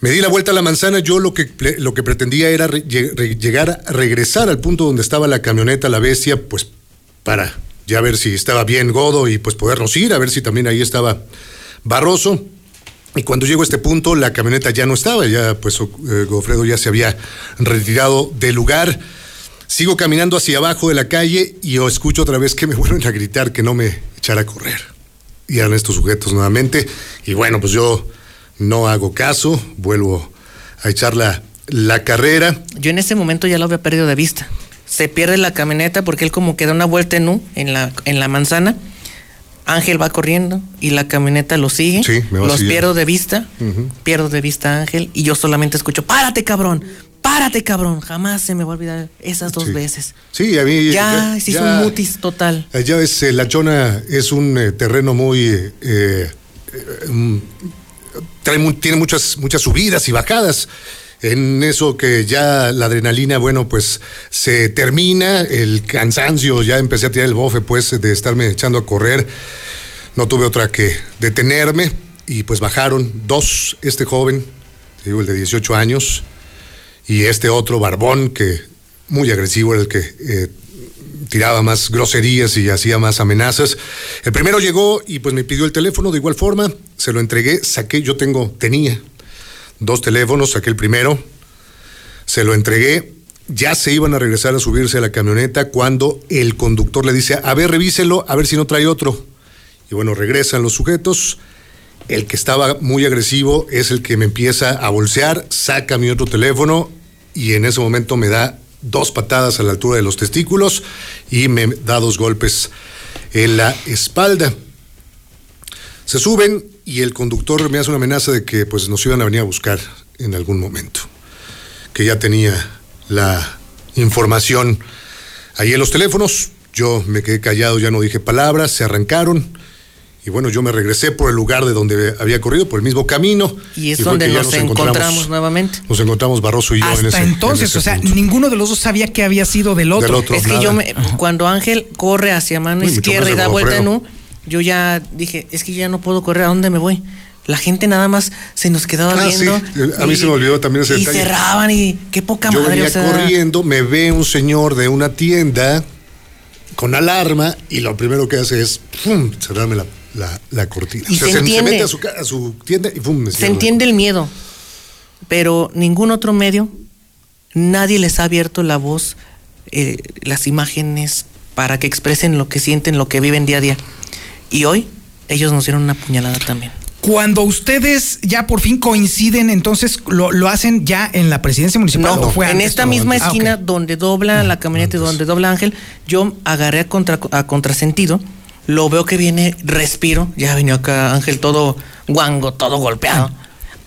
S34: Me di la vuelta a la manzana, yo lo que, lo que pretendía era re- re- llegar regresar al punto donde estaba la camioneta, la bestia, pues para ya ver si estaba bien Godo y pues podernos ir, a ver si también ahí estaba Barroso. Y cuando llego a este punto, la camioneta ya no estaba, ya pues eh, Gofredo ya se había retirado del lugar. Sigo caminando hacia abajo de la calle y escucho otra vez que me (laughs) vuelven a gritar que no me echara a correr. Y eran estos sujetos nuevamente. Y bueno, pues yo no hago caso, vuelvo a echar la, la carrera.
S31: Yo en ese momento ya lo había perdido de vista. Se pierde la camioneta porque él como que da una vuelta en U en la, en la manzana. Ángel va corriendo y la camioneta lo sigue.
S34: Sí, me va
S31: Los
S34: siguiendo.
S31: pierdo de vista. Pierdo de vista a Ángel y yo solamente escucho, párate cabrón, párate cabrón. Jamás se me va a olvidar esas dos
S34: Sí.
S31: veces.
S34: Sí, a mí
S31: Ya, se hizo un mutis total.
S34: Ya ves, eh, La Chona es un eh, terreno muy. eh, eh, mm, trae tiene muchas, muchas subidas y bajadas. En eso que ya la adrenalina, bueno, pues se termina, el cansancio, ya empecé a tirar el bofe, pues, de estarme echando a correr. No tuve otra que detenerme y pues bajaron dos, este joven, digo, el de 18 años, y este otro barbón que muy agresivo era el que eh, tiraba más groserías y hacía más amenazas. El primero llegó y pues me pidió el teléfono de igual forma, se lo entregué, saqué, yo tengo, tenía dos teléfonos, saqué el primero, se lo entregué, ya se iban a regresar a subirse a la camioneta cuando el conductor le dice, a ver, revíselo, a ver si no trae otro. Y bueno, regresan los sujetos. El que estaba muy agresivo es el que me empieza a bolsear, saca mi otro teléfono y en ese momento me da dos patadas a la altura de los testículos y me da dos golpes en la espalda. Se suben y el conductor me hace una amenaza de que pues nos iban a venir a buscar en algún momento. Que ya tenía la información ahí en los teléfonos. Yo me quedé callado, ya no dije palabras, se arrancaron. Y bueno, yo me regresé por el lugar de donde había corrido, por el mismo camino.
S31: Y es donde nos, encontramos, nuevamente.
S34: Nos encontramos Barroso y yo en
S35: Hasta
S34: ese en
S35: entonces,
S34: ese
S35: o sea,
S34: punto.
S35: ninguno de los dos sabía que había sido del otro.
S34: Del otro.
S31: Es que
S34: nada.
S31: yo me, cuando Ángel corre hacia mano
S34: Uy,
S31: izquierda y da vuelta en. U, yo ya dije, es que ya no puedo correr, ¿a dónde me voy? La gente nada más se nos quedaba
S34: Ah,
S31: viendo.
S34: sí, a mí se me olvidó también ese
S31: Y
S34: detalle.
S31: cerraban y qué poca
S34: Yo
S31: madre.
S34: venía
S31: o sea,
S34: corriendo, me ve un señor de una tienda con alarma y lo primero que hace es ¡pum! cerrarme la, la- la cortina.
S31: Y se entiende.
S34: mete a su, ca- a su tienda y ¡pum!
S31: Se entiende el miedo, pero ningún otro medio, nadie les ha abierto la voz, eh, las imágenes, para que expresen lo que sienten, lo que viven día a día. Y hoy ellos nos dieron una puñalada también.
S35: Cuando ustedes ya por fin coinciden, entonces lo, lo hacen ya en la presidencia municipal.
S31: No,
S35: ¿o fue
S31: en
S35: antes?
S31: esta
S35: Ah,
S31: misma
S35: ok.
S31: esquina donde dobla la camioneta y donde dobla Ángel, yo agarré a, contra, a contrasentido, lo veo que viene, respiro, ya vino acá Ángel todo guango, todo golpeado.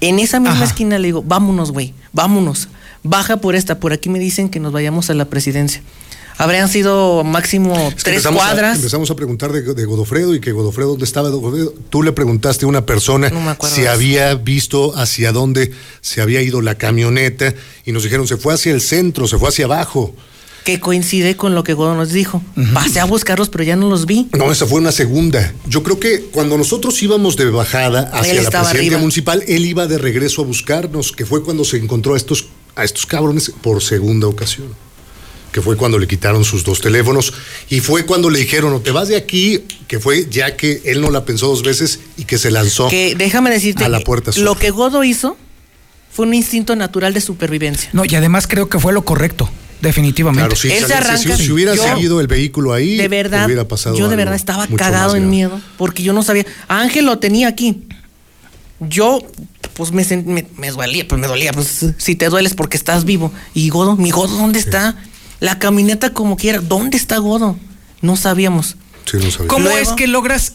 S31: En esa misma
S35: Ajá.
S31: esquina le digo, vámonos, güey, vámonos, baja por esta, por aquí me dicen que nos vayamos a la presidencia. Habrían sido máximo
S34: Es que
S31: tres
S34: empezamos a-
S31: cuadras.
S34: empezamos a preguntar de, de Godofredo y que Godofredo, ¿dónde estaba Godofredo? Tú le preguntaste a una persona
S31: No
S34: si había visto hacia dónde se había ido la camioneta y nos dijeron, se fue hacia el centro, se fue hacia abajo.
S31: Que coincide con lo que Godo nos dijo. Pasé a buscarlos, pero ya no los vi.
S34: No, esa fue una segunda. Yo creo que cuando nosotros íbamos de bajada hacia la presidencia
S31: arriba.
S34: municipal, él iba de regreso a buscarnos, que fue cuando se encontró a estos, a estos cabrones por segunda ocasión. Que fue cuando le quitaron sus dos teléfonos y fue cuando le dijeron, o te vas de aquí, que fue ya que él no la pensó dos veces y que se lanzó
S31: Que déjame decirte,
S34: a la puerta sur.
S31: lo que Godo hizo fue un instinto natural de supervivencia.
S35: No, y además creo que fue lo correcto, definitivamente.
S34: Claro, sí,
S31: Él se
S34: si-
S31: arranca.
S34: si, si hubiera
S31: Yo-
S34: seguido el vehículo ahí,
S31: de verdad,
S34: hubiera pasado
S31: yo de verdad estaba cagado en miedo porque yo no sabía. Ángel lo tenía aquí. Yo, pues me, me, me dolía, pues me dolía. Pues si te dueles porque estás vivo. Y Godo, mi Godo, ¿dónde está? La camioneta como quiera, ¿dónde está Godo? No sabíamos.
S34: Sí, no sabía.
S35: ¿Cómo
S31: Luego-
S35: es que logras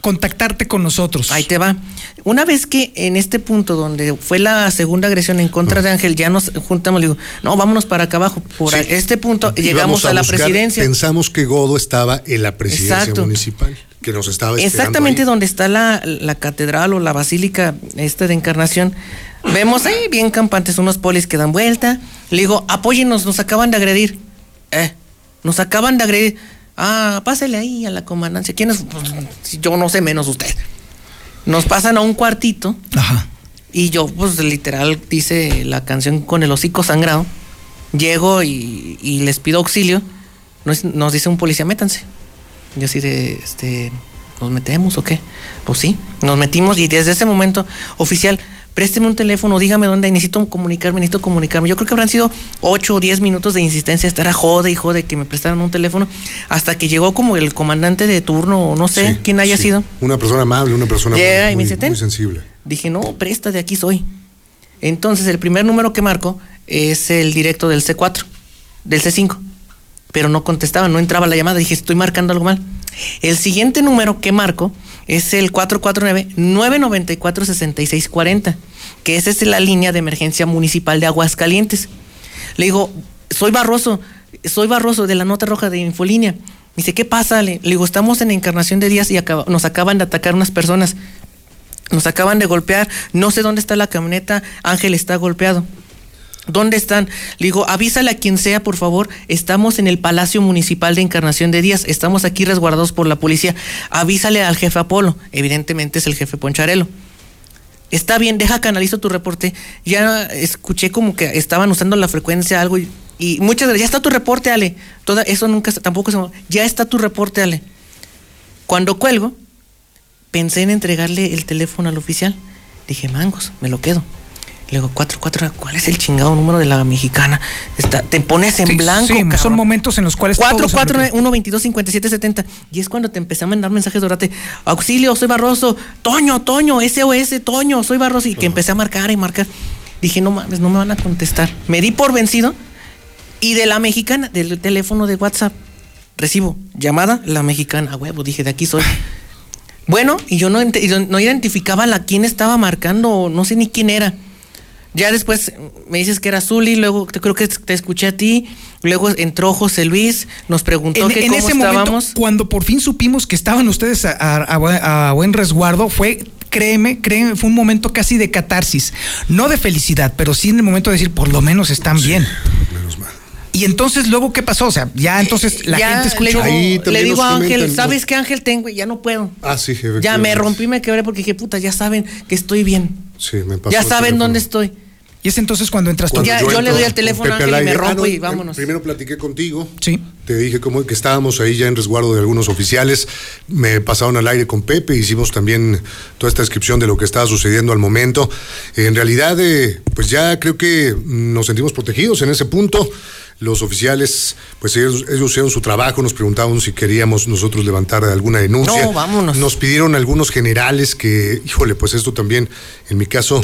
S35: contactarte con nosotros?
S31: Ahí te va. Una vez que en este punto donde fue la segunda agresión en contra de Ángel, ya nos juntamos, le digo, no, vámonos para acá abajo. Por
S34: Sí.
S31: este punto llegamos a, la
S34: buscar-
S31: presidencia.
S34: Pensamos que Godo estaba en la presidencia
S31: Exacto.
S34: municipal, que nos estaba esperando
S31: Exactamente
S34: ahí.
S31: donde está la, la catedral o la basílica este de Encarnación. Vemos ahí bien campantes unos polis que dan vuelta. Le digo, apóyennos, nos acaban de agredir. Eh, nos acaban de agredir. Ah, pásele ahí a la comandancia. ¿Quién es? Pues, yo no sé menos usted. Nos pasan a un cuartito.
S35: Ajá.
S31: Y yo, pues literal, dice la canción con el hocico sangrado. Llego y, y les pido auxilio. Nos, nos dice un policía, métanse. Yo así de, este, ¿nos metemos o qué? Pues sí, nos metimos y desde ese momento, oficial, présteme un teléfono, dígame dónde, necesito comunicarme, necesito comunicarme. Yo creo que habrán sido 8 o 10 minutos de insistencia, estar a jode y jode que me prestaran un teléfono, hasta que llegó como el comandante de turno, o no sé
S34: Sí,
S31: quién haya
S34: sí.
S31: sido.
S34: Una persona amable, una persona
S31: Llega
S34: muy,
S31: y me dice,
S34: muy-
S31: "Ten".
S34: muy sensible.
S31: Dije, no, presta, de aquí soy. Entonces, el primer número que marco es el directo del C4, del C5. Pero no contestaba, no entraba la llamada. Dije, estoy marcando algo mal. El siguiente número que marco es el 449-994-6640, que esa es la línea de emergencia municipal de Aguascalientes. Le digo, soy Barroso, soy Barroso de la nota roja de Infolínea. Dice, ¿qué pasa? Le, le digo, estamos en Encarnación de Díaz y acaba- nos acaban de atacar unas personas. Nos acaban de golpear. No sé dónde está la camioneta. Ángel está golpeado. ¿Dónde están? Le digo, avísale a quien sea, por favor. Estamos en el Palacio Municipal de Encarnación de Díaz. Estamos aquí resguardados por la policía. Avísale al jefe Apolo. Evidentemente es el jefe Poncharelo. Está bien, deja canalizo tu reporte. Ya escuché como que estaban usando la frecuencia algo y, muchas veces, ya está tu reporte, Ale. Toda, eso nunca, tampoco se... Ya está tu reporte, Ale. Cuando cuelgo, pensé en entregarle el teléfono al oficial. Dije, mangos, me lo quedo. Le digo, 44, ¿cuál es el chingado número de la mexicana? Está, te pones en
S35: Sí,
S31: blanco.
S35: sí, son
S31: cabrón.
S35: momentos en los cuales
S31: 4,
S35: todos se
S31: 4,
S35: bloquean.
S31: 1, 22, 57, 70. Y es cuando te empecé a mandar mensajes de orate. Auxilio, soy Barroso. Toño, Toño, SOS, Toño, soy Barroso. Y que empecé a marcar y marcar. Dije, no mames, no me van a contestar. Me di por vencido. Y de la mexicana, del teléfono de WhatsApp, recibo llamada, la mexicana. A huevo, dije, de aquí soy. Bueno, y yo no, no identificaba a la quién estaba marcando, no sé ni quién era. Ya después me dices que era Zuli, luego te, creo que te escuché a ti, luego entró José Luis, nos preguntó
S35: En,
S31: que
S35: en
S31: cómo
S35: ese
S31: estábamos.
S35: momento, cuando por fin supimos que estaban ustedes a, a- a buen- a buen resguardo, fue, créeme, créeme, fue un momento casi de catarsis. No de felicidad, pero sí en el momento de decir, por lo menos están bien. Y entonces, luego, ¿qué pasó? O sea, ya entonces la
S31: Ya
S35: gente escuchó.
S31: Le digo, le digo a Ángel,
S34: comentan,
S31: ¿sabes qué Ángel tengo? Ya no puedo.
S34: Ah, sí,
S31: Ya me rompí, me quebré porque dije, puta, ya saben que estoy bien.
S34: Sí, me pasó
S31: Ya
S34: el
S31: saben dónde estoy.
S35: Y es entonces cuando entras tú.
S34: Cuando
S31: Ya, yo le doy al
S34: con
S31: teléfono a Ángel y me.
S34: Ah,
S31: rompo
S34: no,
S31: y vámonos.
S34: Primero platiqué contigo.
S35: Sí.
S34: Te dije como que estábamos ahí ya en resguardo de algunos oficiales. Me pasaron al aire con Pepe. Hicimos también toda esta descripción de lo que estaba sucediendo al momento. En realidad, eh, pues ya creo que nos sentimos protegidos en ese punto. Los oficiales, pues ellos, ellos hicieron su trabajo, nos preguntaban si queríamos nosotros levantar alguna denuncia.
S31: No, vámonos.
S34: Nos pidieron algunos generales que, híjole, pues esto también, en mi caso,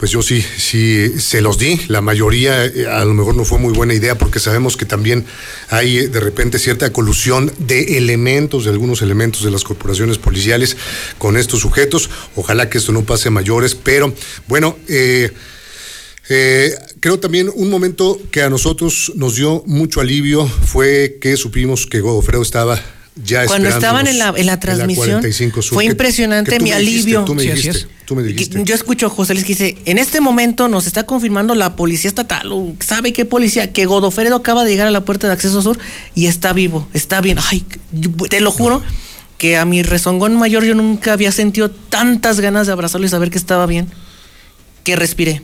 S34: pues yo sí, sí se los di. La mayoría eh, a lo mejor no fue muy buena idea porque sabemos que también hay eh, de repente cierta colusión de elementos, de algunos elementos de las corporaciones policiales con estos sujetos. Ojalá que esto no pase a mayores, pero bueno, eh, eh, creo también un momento que a nosotros nos dio mucho alivio fue que supimos que Godofredo estaba ya
S31: Cuando estaban en la,
S34: esperándonos
S31: en la transmisión,
S34: 45 Sur,
S31: fue
S34: que-
S31: impresionante
S34: que
S31: mi
S34: dijiste,
S31: alivio.
S34: tú me
S31: Sí, así
S34: dijiste,
S31: es.
S34: tú me dijiste.
S31: Yo escucho a José Luis que dice, en este momento nos está confirmando la policía estatal, o ¿sabe qué policía? Que Godofredo acaba de llegar a la puerta de acceso sur y está vivo, está bien. Ay, te lo juro que a mi rezongón mayor yo nunca había sentido tantas ganas de abrazarlo y saber que estaba bien, que respiré.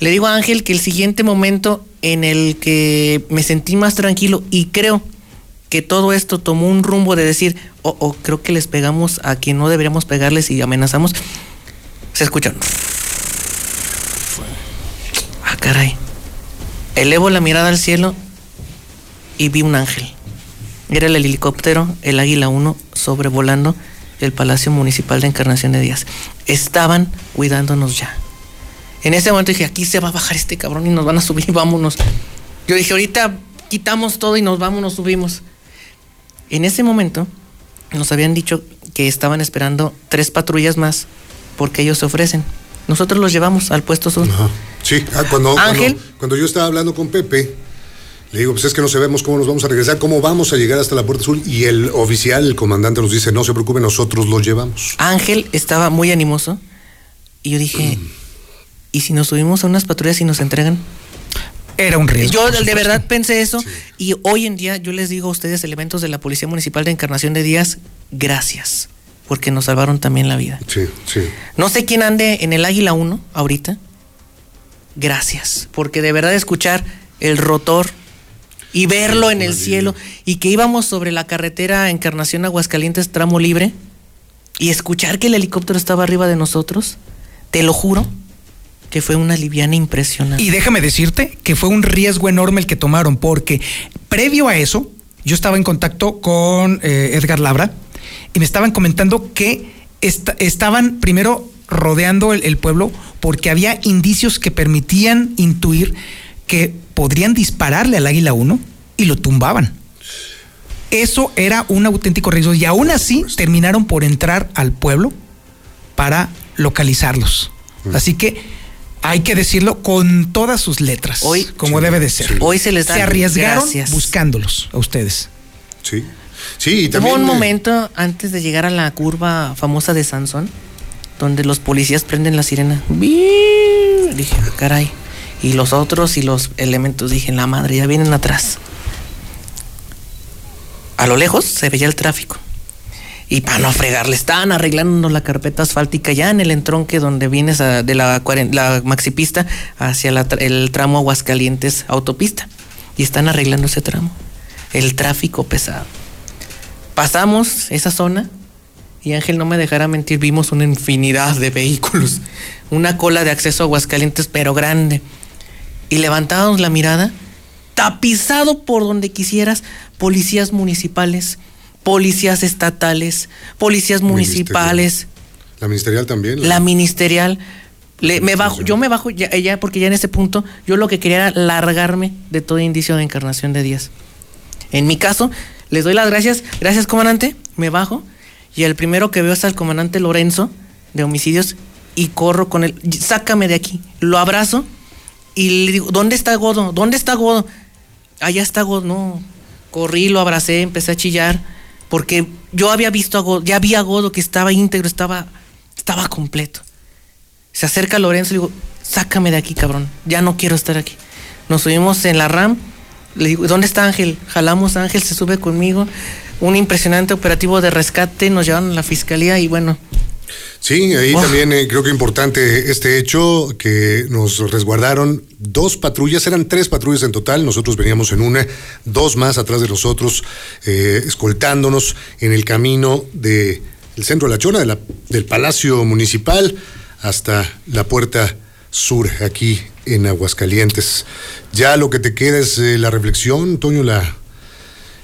S31: Le digo a Ángel que el siguiente momento en el que me sentí más tranquilo y creo que todo esto tomó un rumbo de decir, oh, oh, creo que les pegamos a quien no deberíamos pegarles y amenazamos, se escuchan. Ah, caray. Elevo la mirada al cielo y vi un ángel. Era el helicóptero, el Águila 1, sobrevolando el Palacio Municipal de Encarnación de Díaz. Estaban cuidándonos ya. En ese momento dije, aquí se va a bajar este cabrón y nos van a subir, (laughs) vámonos. Yo dije, ahorita quitamos todo y nos vamos, nos subimos. En ese momento nos habían dicho que estaban esperando tres patrullas más porque ellos se ofrecen. Nosotros los llevamos al puesto sur.
S34: Sí, ah, cuando,
S31: Ángel.
S34: cuando, cuando yo estaba hablando con Pepe, le digo, pues es que no sabemos cómo nos vamos a regresar, cómo vamos a llegar hasta la Puerta Azul. Y el oficial, el comandante, nos dice, no se preocupe, nosotros los llevamos.
S31: Ángel estaba muy animoso y yo dije, ¿y si nos subimos a unas patrullas y nos entregan?
S35: Era un riesgo.
S31: Yo de verdad pensé eso y hoy en día yo les digo a ustedes, elementos de la Policía Municipal de Encarnación de Díaz, gracias, porque nos salvaron también la vida.
S34: Sí, sí.
S31: No sé quién ande en el Águila 1 ahorita. Gracias, porque de verdad escuchar el rotor y verlo en el cielo y que íbamos sobre la carretera Encarnación Aguascalientes tramo libre y escuchar que el helicóptero estaba arriba de nosotros, te lo juro que fue una liviana impresionante.
S2: Y déjame decirte que fue un riesgo enorme el que tomaron, porque previo a eso, yo estaba en contacto con eh, Edgar Labra y me estaban comentando que estaban primero rodeando el, pueblo porque había indicios que permitían intuir que podrían dispararle al Águila 1 y lo tumbaban. Eso era un auténtico riesgo y aún así terminaron por entrar al pueblo para localizarlos. Mm. Así que hay que decirlo con todas sus letras, hoy, como debe de ser.
S31: Hoy se les da
S2: Se arriesgaron buscándolos a ustedes.
S34: Sí. Sí,
S31: también. Hubo un momento antes de llegar a la curva famosa de Sansón, donde los policías prenden la sirena. Dije, caray. Y los otros y los elementos, dije, la madre, ya vienen atrás. A lo lejos se veía el tráfico. Y para no fregarle, estaban arreglando la carpeta asfáltica ya en el entronque donde vienes de la, la maxipista hacia el tramo Aguascalientes autopista. Y están arreglando ese tramo. El tráfico pesado. Pasamos esa zona y Ángel no me dejará mentir, vimos una infinidad de vehículos. Una cola de acceso a Aguascalientes, pero grande. Y levantábamos la mirada, tapizado por donde quisieras, policías municipales policías estatales, policías municipales.
S34: La ministerial también.
S31: La, ministerial. me bajo, yo me bajo ya, porque ya en ese punto yo lo que quería era largarme de todo indicio de encarnación de Díaz. En mi caso, les doy las gracias, gracias comandante, me bajo y el primero que veo es al comandante Lorenzo de homicidios y corro con él, sácame de aquí, lo abrazo y le digo, ¿dónde está Godo? ¿Dónde está Godo? Allá está Godo, no, corrí, lo abracé, empecé a chillar porque yo había visto a Godo, ya vi a Godo que estaba íntegro, estaba, estaba completo. Se acerca Lorenzo y le digo, sácame de aquí, cabrón, ya no quiero estar aquí. Nos subimos en la RAM, le digo, ¿dónde está Ángel? Jalamos Ángel, se sube conmigo. Un impresionante operativo de rescate, nos llevaron a la fiscalía y bueno,
S34: Sí, ahí también eh, creo que importante este hecho que nos resguardaron dos patrullas, eran tres patrullas en total, nosotros veníamos en una, dos más atrás de nosotros, eh, escoltándonos en el camino del centro de la Chona, del Palacio Municipal, hasta la puerta sur, aquí en Aguascalientes. Ya lo que te queda es eh, la reflexión, Toño, la,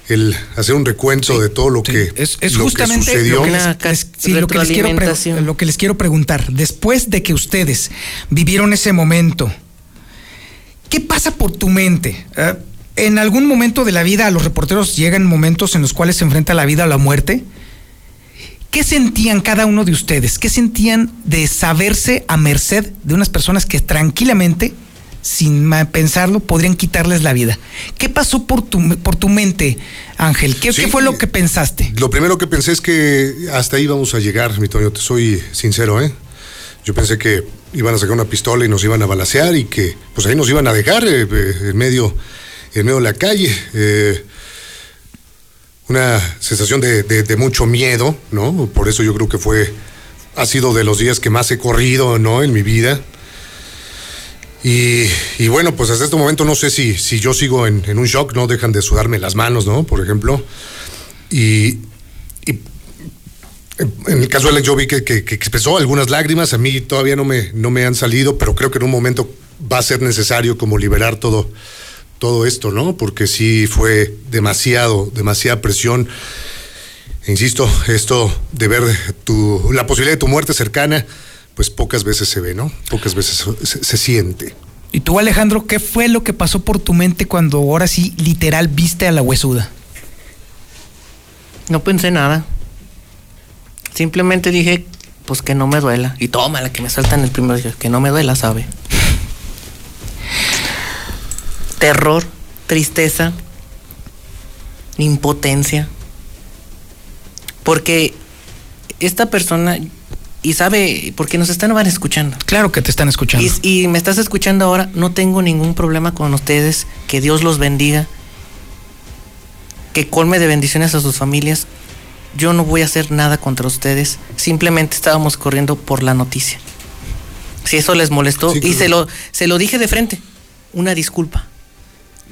S34: el hacer un recuento de todo lo que,
S2: es, justamente sucedió. Lo que, les, quiero lo que les quiero preguntar. Después de que ustedes vivieron ese momento, ¿qué pasa por tu mente? Eh, en algún momento de la vida a los reporteros llegan momentos en los cuales se enfrenta la vida a la muerte. ¿Qué sentían cada uno de ustedes? ¿Qué sentían de saberse a merced de unas personas que tranquilamente sin pensarlo, podrían quitarles la vida. ¿Qué pasó por tu, por tu mente, Ángel? ¿Qué, fue lo que pensaste?
S34: Lo primero que pensé es que hasta ahí vamos a llegar, mi Toño, te soy sincero, ¿eh? Yo pensé que iban a sacar una pistola y nos iban a balasear y que pues ahí nos iban a dejar eh, eh, en, medio, en medio de la calle. Eh, una sensación de, de, mucho miedo, ¿no? Por eso yo creo que fue, ha sido de los días que más he corrido, ¿no? En mi vida. Y, bueno, pues hasta este momento no sé si, si yo sigo en, un shock, no dejan de sudarme las manos, ¿no? Por ejemplo. Y, en el caso de Alex yo vi que, expresó algunas lágrimas, a mí todavía no me, no me han salido, pero creo que en un momento va a ser necesario como liberar todo, todo esto, ¿no? Porque sí fue demasiado, demasiada presión. Insisto, esto de ver tu, la posibilidad de tu muerte cercana, pues pocas veces se ve, ¿no? Pocas veces se, siente.
S2: ¿Y tú, Alejandro, qué fue lo que pasó por tu mente cuando ahora sí literal viste a la huesuda?
S31: No pensé nada. Simplemente dije, pues que no me duela. Y tómala, que me saltan el primer día, que no me duela, ¿sabe? Terror, tristeza, impotencia. Porque esta persona, y sabe, porque nos están van escuchando.
S2: Claro que te están escuchando.
S31: Y, me estás escuchando ahora, no tengo ningún problema con ustedes, que Dios los bendiga, que colme de bendiciones a sus familias. Yo no voy a hacer nada contra ustedes, simplemente estábamos corriendo por la noticia. Si eso les molestó, y se lo, se lo dije de frente, una disculpa.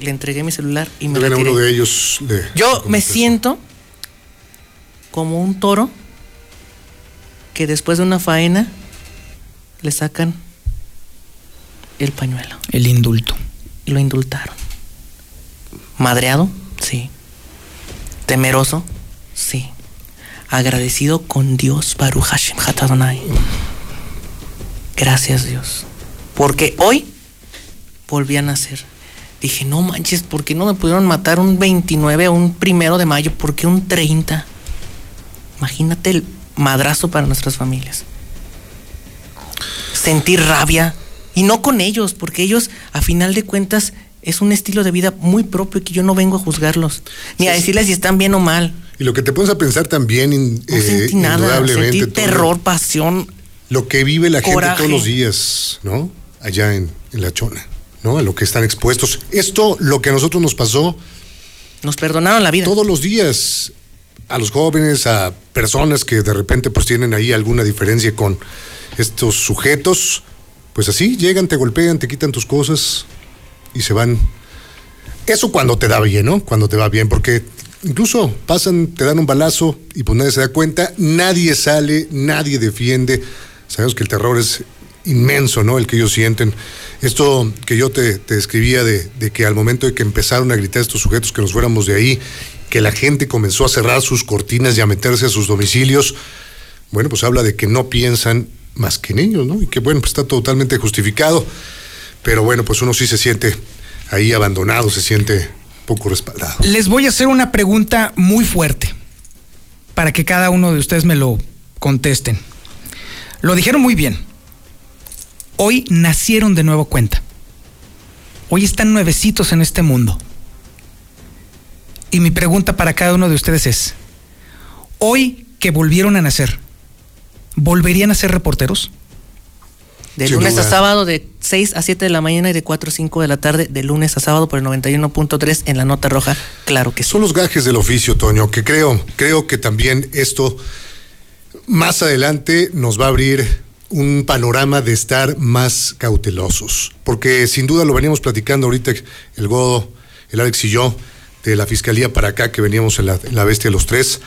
S31: le entregué mi celular y me retiré.
S34: uno de ellos le-
S31: Yo me siento como un toro que después de una faena le sacan el pañuelo
S35: El indulto.
S31: y lo indultaron. Madreado, sí. Temeroso, sí. Agradecido con Dios, Baruch Hashem Hatadonai. Gracias Dios. Porque hoy volví a nacer. Dije, no manches, ¿por qué no me pudieron matar un 29 o un primero de mayo? ¿Por qué un 30? Imagínate el madrazo para nuestras familias. Sentir rabia. Y no con ellos, porque ellos, a final de cuentas, es un estilo de vida muy propio que yo no vengo a juzgarlos. Ni a decirles si están bien o mal.
S34: Y lo que te pones a pensar también, in-
S31: No
S34: eh,
S31: sentí nada.
S34: indudablemente,
S31: Sentí terror, pasión.
S34: lo que vive la gente todos los días, ¿no? Allá en, en la chona, ¿no? A lo que están expuestos. Esto, lo que a nosotros nos pasó.
S31: Nos perdonaron la vida.
S34: Todos los días. A los jóvenes, a personas que de repente pues tienen ahí alguna diferencia con estos sujetos. Pues así, llegan, te golpean, te quitan tus cosas y se van. Eso cuando te da bien, ¿no? Cuando te va bien, porque incluso pasan, te dan un balazo y pues nadie se da cuenta, nadie sale, nadie defiende. Sabemos que el terror es inmenso, ¿no? El que ellos sienten. Esto que yo te, te describía de, de que al momento de que empezaron a gritar estos sujetos que nos fuéramos de ahí, que la gente comenzó a cerrar sus cortinas y a meterse a sus domicilios, bueno, pues habla de que no piensan más que ellos, ¿no? Y que bueno, pues está totalmente justificado. Pero bueno, pues uno sí se siente ahí abandonado, se siente poco respaldado.
S35: Les voy a hacer una pregunta muy fuerte para que cada uno de ustedes me lo contesten. Lo dijeron muy bien. Hoy nacieron de nuevo cuenta. Hoy están nuevecitos en este mundo. Y mi pregunta para cada uno de ustedes es, hoy que volvieron a nacer, ¿volverían a ser reporteros?
S31: De
S34: Sin
S31: lunes a sábado de 6 a 7 de la mañana y de 4 a 5 de la tarde, de lunes a sábado por el 91.3 en la nota roja. Claro que sí.
S34: Son los gajes del oficio, Toño, que creo, creo que también esto más adelante nos va a abrir un panorama de estar más cautelosos. Porque sin duda lo veníamos platicando ahorita el Godo, el Alex y yo, de la fiscalía para acá, que veníamos en la, en la bestia los tres,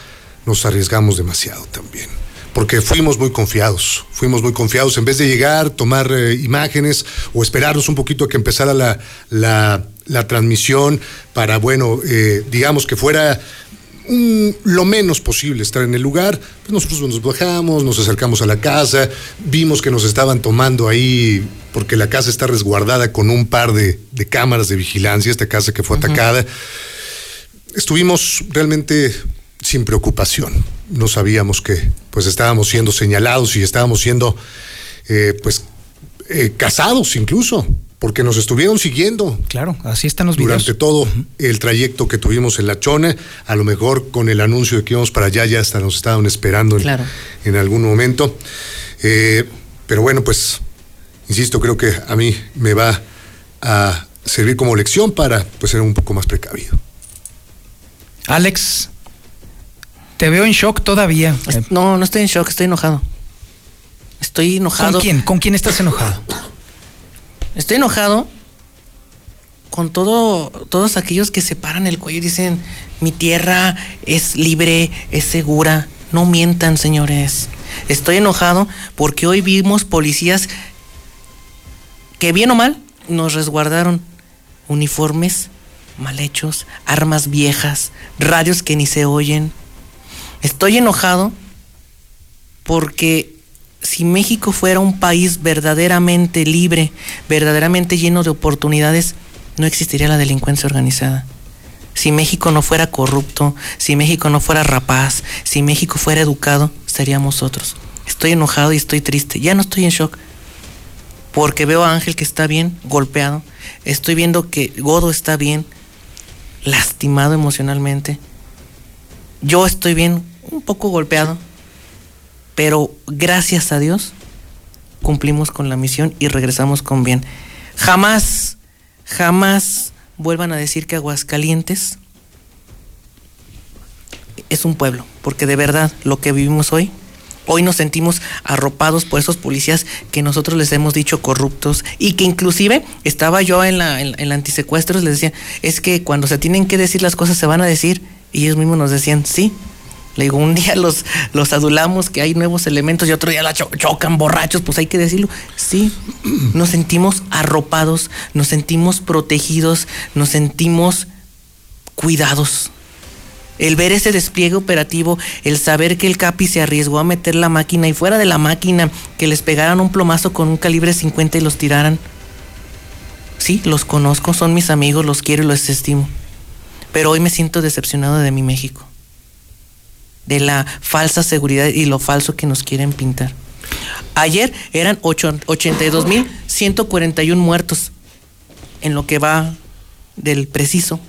S34: nos arriesgamos demasiado también. Porque fuimos muy confiados, fuimos muy confiados. En vez de llegar, tomar eh, imágenes o esperarnos un poquito a que empezara la, la, la transmisión para, bueno, eh, digamos que fuera un- lo menos posible estar en el lugar, pues nosotros nos bajamos, nos acercamos a la casa, vimos que nos estaban tomando ahí, porque la casa está resguardada con un par de, de cámaras de vigilancia, esta casa que fue atacada. Estuvimos realmente sin preocupación. No sabíamos que pues estábamos siendo señalados y estábamos siendo eh, pues eh, casados incluso, porque nos estuvieron siguiendo
S35: Claro, así están los videos.
S34: durante todo el trayecto que tuvimos en La Chona, a lo mejor con el anuncio de que íbamos para allá, ya hasta nos estaban esperando en, algún momento. Eh, pero bueno, pues, insisto, creo que a mí me va a servir como lección para pues, ser un poco más precavido.
S35: Alex, te veo en shock todavía.
S31: No, no estoy en shock, estoy enojado. Estoy enojado.
S35: ¿Con quién? ¿Con quién estás enojado?
S31: Estoy enojado con todo, todos aquellos que se paran el cuello y dicen, mi tierra es libre, es segura. No mientan, señores. Estoy enojado porque hoy vimos policías que bien o mal nos resguardaron uniformes mal hechos, armas viejas, radios que ni se oyen. Estoy enojado porque si México fuera un país verdaderamente libre, verdaderamente lleno de oportunidades, no existiría la delincuencia organizada. Si México no fuera corrupto, si México no fuera rapaz, si México fuera educado, seríamos otros. Estoy enojado y estoy triste. Ya no estoy en shock. Porque veo a Ángel que está bien, golpeado. Estoy viendo que Godo está bien, lastimado emocionalmente. Yo estoy bien, un poco golpeado. Pero gracias a Dios cumplimos con la misión y regresamos con bien. Jamás, jamás vuelvan a decir que Aguascalientes es un pueblo, porque de verdad lo que vivimos hoy Hoy nos sentimos arropados por esos policías que nosotros les hemos dicho corruptos y que inclusive estaba yo en la, en, la antisecuestros, les decía, es que cuando se tienen que decir las cosas se van a decir y ellos mismos nos decían, sí. Le digo, un día los, los adulamos que hay nuevos elementos y otro día la cho- chocan borrachos, pues hay que decirlo. Sí, nos sentimos arropados, nos sentimos protegidos, nos sentimos cuidados. El ver ese despliegue operativo, el saber que el Capi se arriesgó a meter la máquina y fuera de la máquina, que les pegaran un plomazo con un calibre 50 y los tiraran. Sí, los conozco, son mis amigos, los quiero y los estimo. Pero hoy me siento decepcionado de mi México. De la falsa seguridad y lo falso que nos quieren pintar. Ayer eran ocho- 82.141 muertos en lo que va del preciso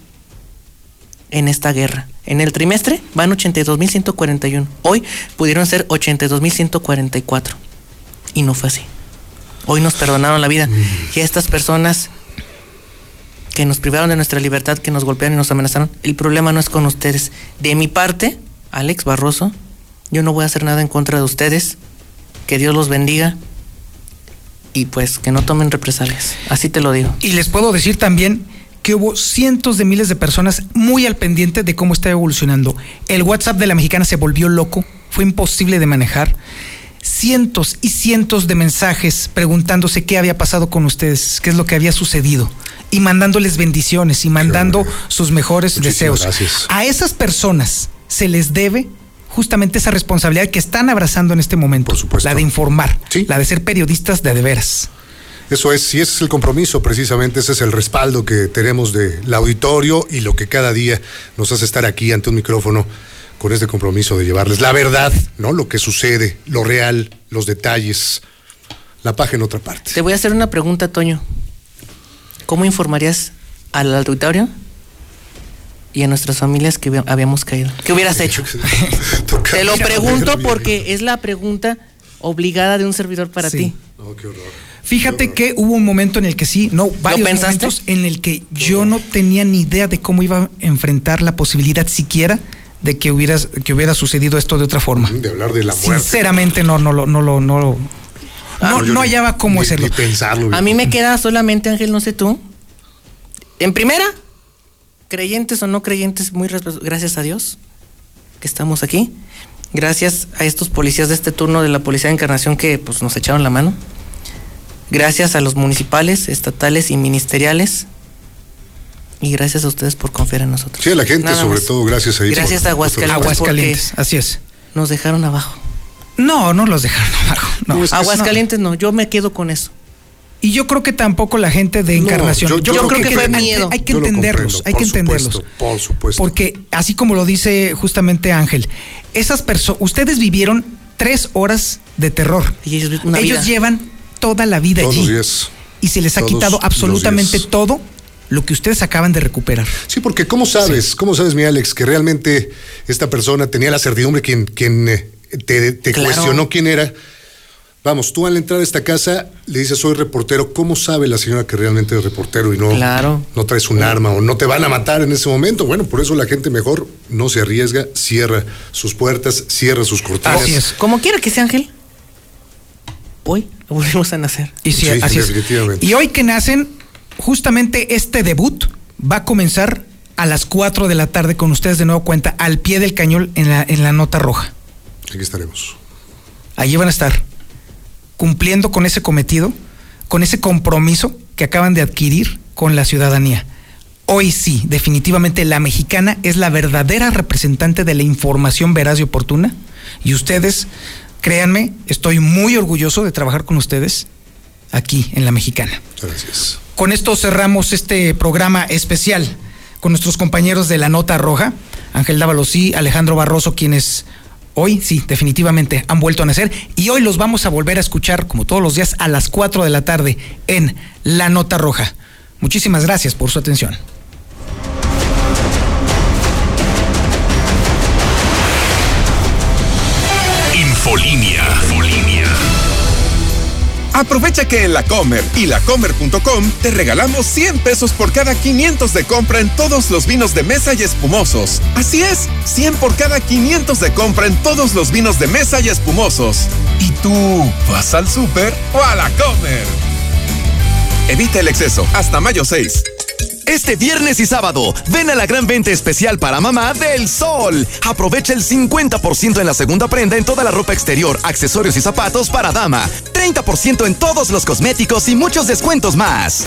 S31: en esta guerra. En el trimestre van 82.141. Hoy pudieron ser 82.144. Y no fue así. Hoy nos perdonaron la vida. Y a estas personas que nos privaron de nuestra libertad, que nos golpearon y nos amenazaron, el problema no es con ustedes. De mi parte, Alex Barroso, yo no voy a hacer nada en contra de ustedes. Que Dios los bendiga. Y pues que no tomen represalias. Así te lo digo.
S2: Y les puedo decir también que hubo cientos de miles de personas muy al pendiente de cómo está evolucionando. El WhatsApp de la mexicana se volvió loco, fue imposible de manejar. Cientos y cientos de mensajes preguntándose qué había pasado con ustedes, qué es lo que había sucedido, y mandándoles bendiciones y mandando sus mejores
S34: Muchísimas
S2: deseos.
S34: gracias.
S2: A esas personas se les debe justamente esa responsabilidad que están abrazando en este momento, la de informar, la de ser periodistas de de veras.
S34: Eso es, y ese es el compromiso, precisamente, ese es el respaldo que tenemos del auditorio y lo que cada día nos hace estar aquí ante un micrófono con este compromiso de llevarles la verdad, ¿no? Lo que sucede, lo real, los detalles, la paja en otra parte.
S31: Te voy a hacer una pregunta, Toño. ¿Cómo informarías al auditorio y a nuestras familias que había- habíamos caído? ¿Qué hubieras (laughs) hecho? (laughs) Te lo pregunto porque es la pregunta obligada de un servidor para
S2: Sí.
S31: ti.
S2: Fíjate que hubo un momento en el que sí, no, varios
S31: pensaste?
S2: momentos en el que yo no tenía ni idea de cómo iba a enfrentar la posibilidad siquiera de que hubieras que hubiera sucedido esto de otra forma.
S34: De hablar de la muerte.
S2: Sinceramente no no lo no lo no lo-
S31: Ah,
S2: no, hallaba cómo
S34: ni-
S2: hacerlo.
S34: ni pensarlo.
S31: A mí me queda solamente, Ángel, no sé tú. En primera, creyentes o no creyentes, muy gracias a Dios que estamos aquí. Gracias a estos policías de este turno de la Policía de Encarnación que pues, nos echaron la mano. Gracias a los municipales, estatales y ministeriales. Y gracias a ustedes por confiar en nosotros.
S34: Sí, a la gente,
S31: Nada
S34: sobre
S31: más.
S34: todo, gracias a ellos.
S31: Gracias
S34: por-
S31: a Aguascalientes.
S2: Aguascalientes, así es.
S31: Nos dejaron abajo.
S2: No, no los dejaron (laughs) abajo. No.
S31: Aguascalientes no, yo me quedo con eso.
S2: Y yo creo que tampoco la gente de
S31: No,
S2: Encarnación.
S31: yo- yo creo que fue
S2: hay-
S31: miedo.
S2: Hay que entenderlos, hay que entenderlos.
S34: supuesto, Por supuesto.
S2: Porque así como lo dice justamente Ángel, esas personas, ustedes vivieron tres horas de terror.
S31: Y ellos, una
S2: Ellos llevan toda la vida
S34: Todos
S2: allí.
S34: los días.
S2: Y se les ha
S34: Todos
S2: quitado absolutamente todo lo que ustedes acaban de recuperar.
S34: Sí, porque ¿cómo sabes? ¿Cómo sabes, mi Alex, que realmente esta persona tenía la certidumbre quien, quien eh, te, te
S31: Claro.
S34: cuestionó quién era? Vamos, tú al entrar a esta casa le dices soy reportero. ¿Cómo sabe la señora que realmente es reportero y no,
S31: Claro.
S34: no traes un arma o no te van a matar en ese momento? Bueno, por eso la gente mejor no se arriesga, cierra sus puertas, cierra sus cortinas.
S31: Así es. Como quiera que sea, Ángel. Hoy volvemos a nacer.
S2: Y sí,
S34: Sí,
S2: así es.
S34: definitivamente.
S2: Y hoy que nacen, justamente este debut va a comenzar a las 4 de la tarde con ustedes de nuevo cuenta, al pie del cañón en la, en la nota roja.
S34: Aquí estaremos.
S2: Allí van a estar cumpliendo con ese cometido, con ese compromiso que acaban de adquirir con la ciudadanía. Hoy sí, definitivamente la mexicana es la verdadera representante de la información veraz y oportuna. Y ustedes, créanme, estoy muy orgulloso de trabajar con ustedes aquí en la mexicana.
S34: Gracias.
S2: Con esto cerramos este programa especial con nuestros compañeros de la Nota Roja, Ángel Dávalos y Alejandro Barroso, quienes hoy sí, definitivamente han vuelto a nacer y hoy los vamos a volver a escuchar como todos los días a las 4 de la tarde en La Nota Roja. Muchísimas gracias por su atención.
S35: Infolínea. Infolínea.
S6: Aprovecha que en la Comer y lacomer.com te regalamos 100 pesos por cada 500 de compra en todos los vinos de mesa y espumosos. Así es, 100 por cada 500 de compra en todos los vinos de mesa y espumosos. ¿Y tú vas al súper o a la Comer? Evita el exceso hasta mayo 6.
S7: Este viernes y sábado, ven a la gran venta especial para mamá del Sol. Aprovecha el 50% en la segunda prenda en toda la ropa exterior, accesorios y zapatos para dama. 30% en todos los cosméticos y muchos descuentos más.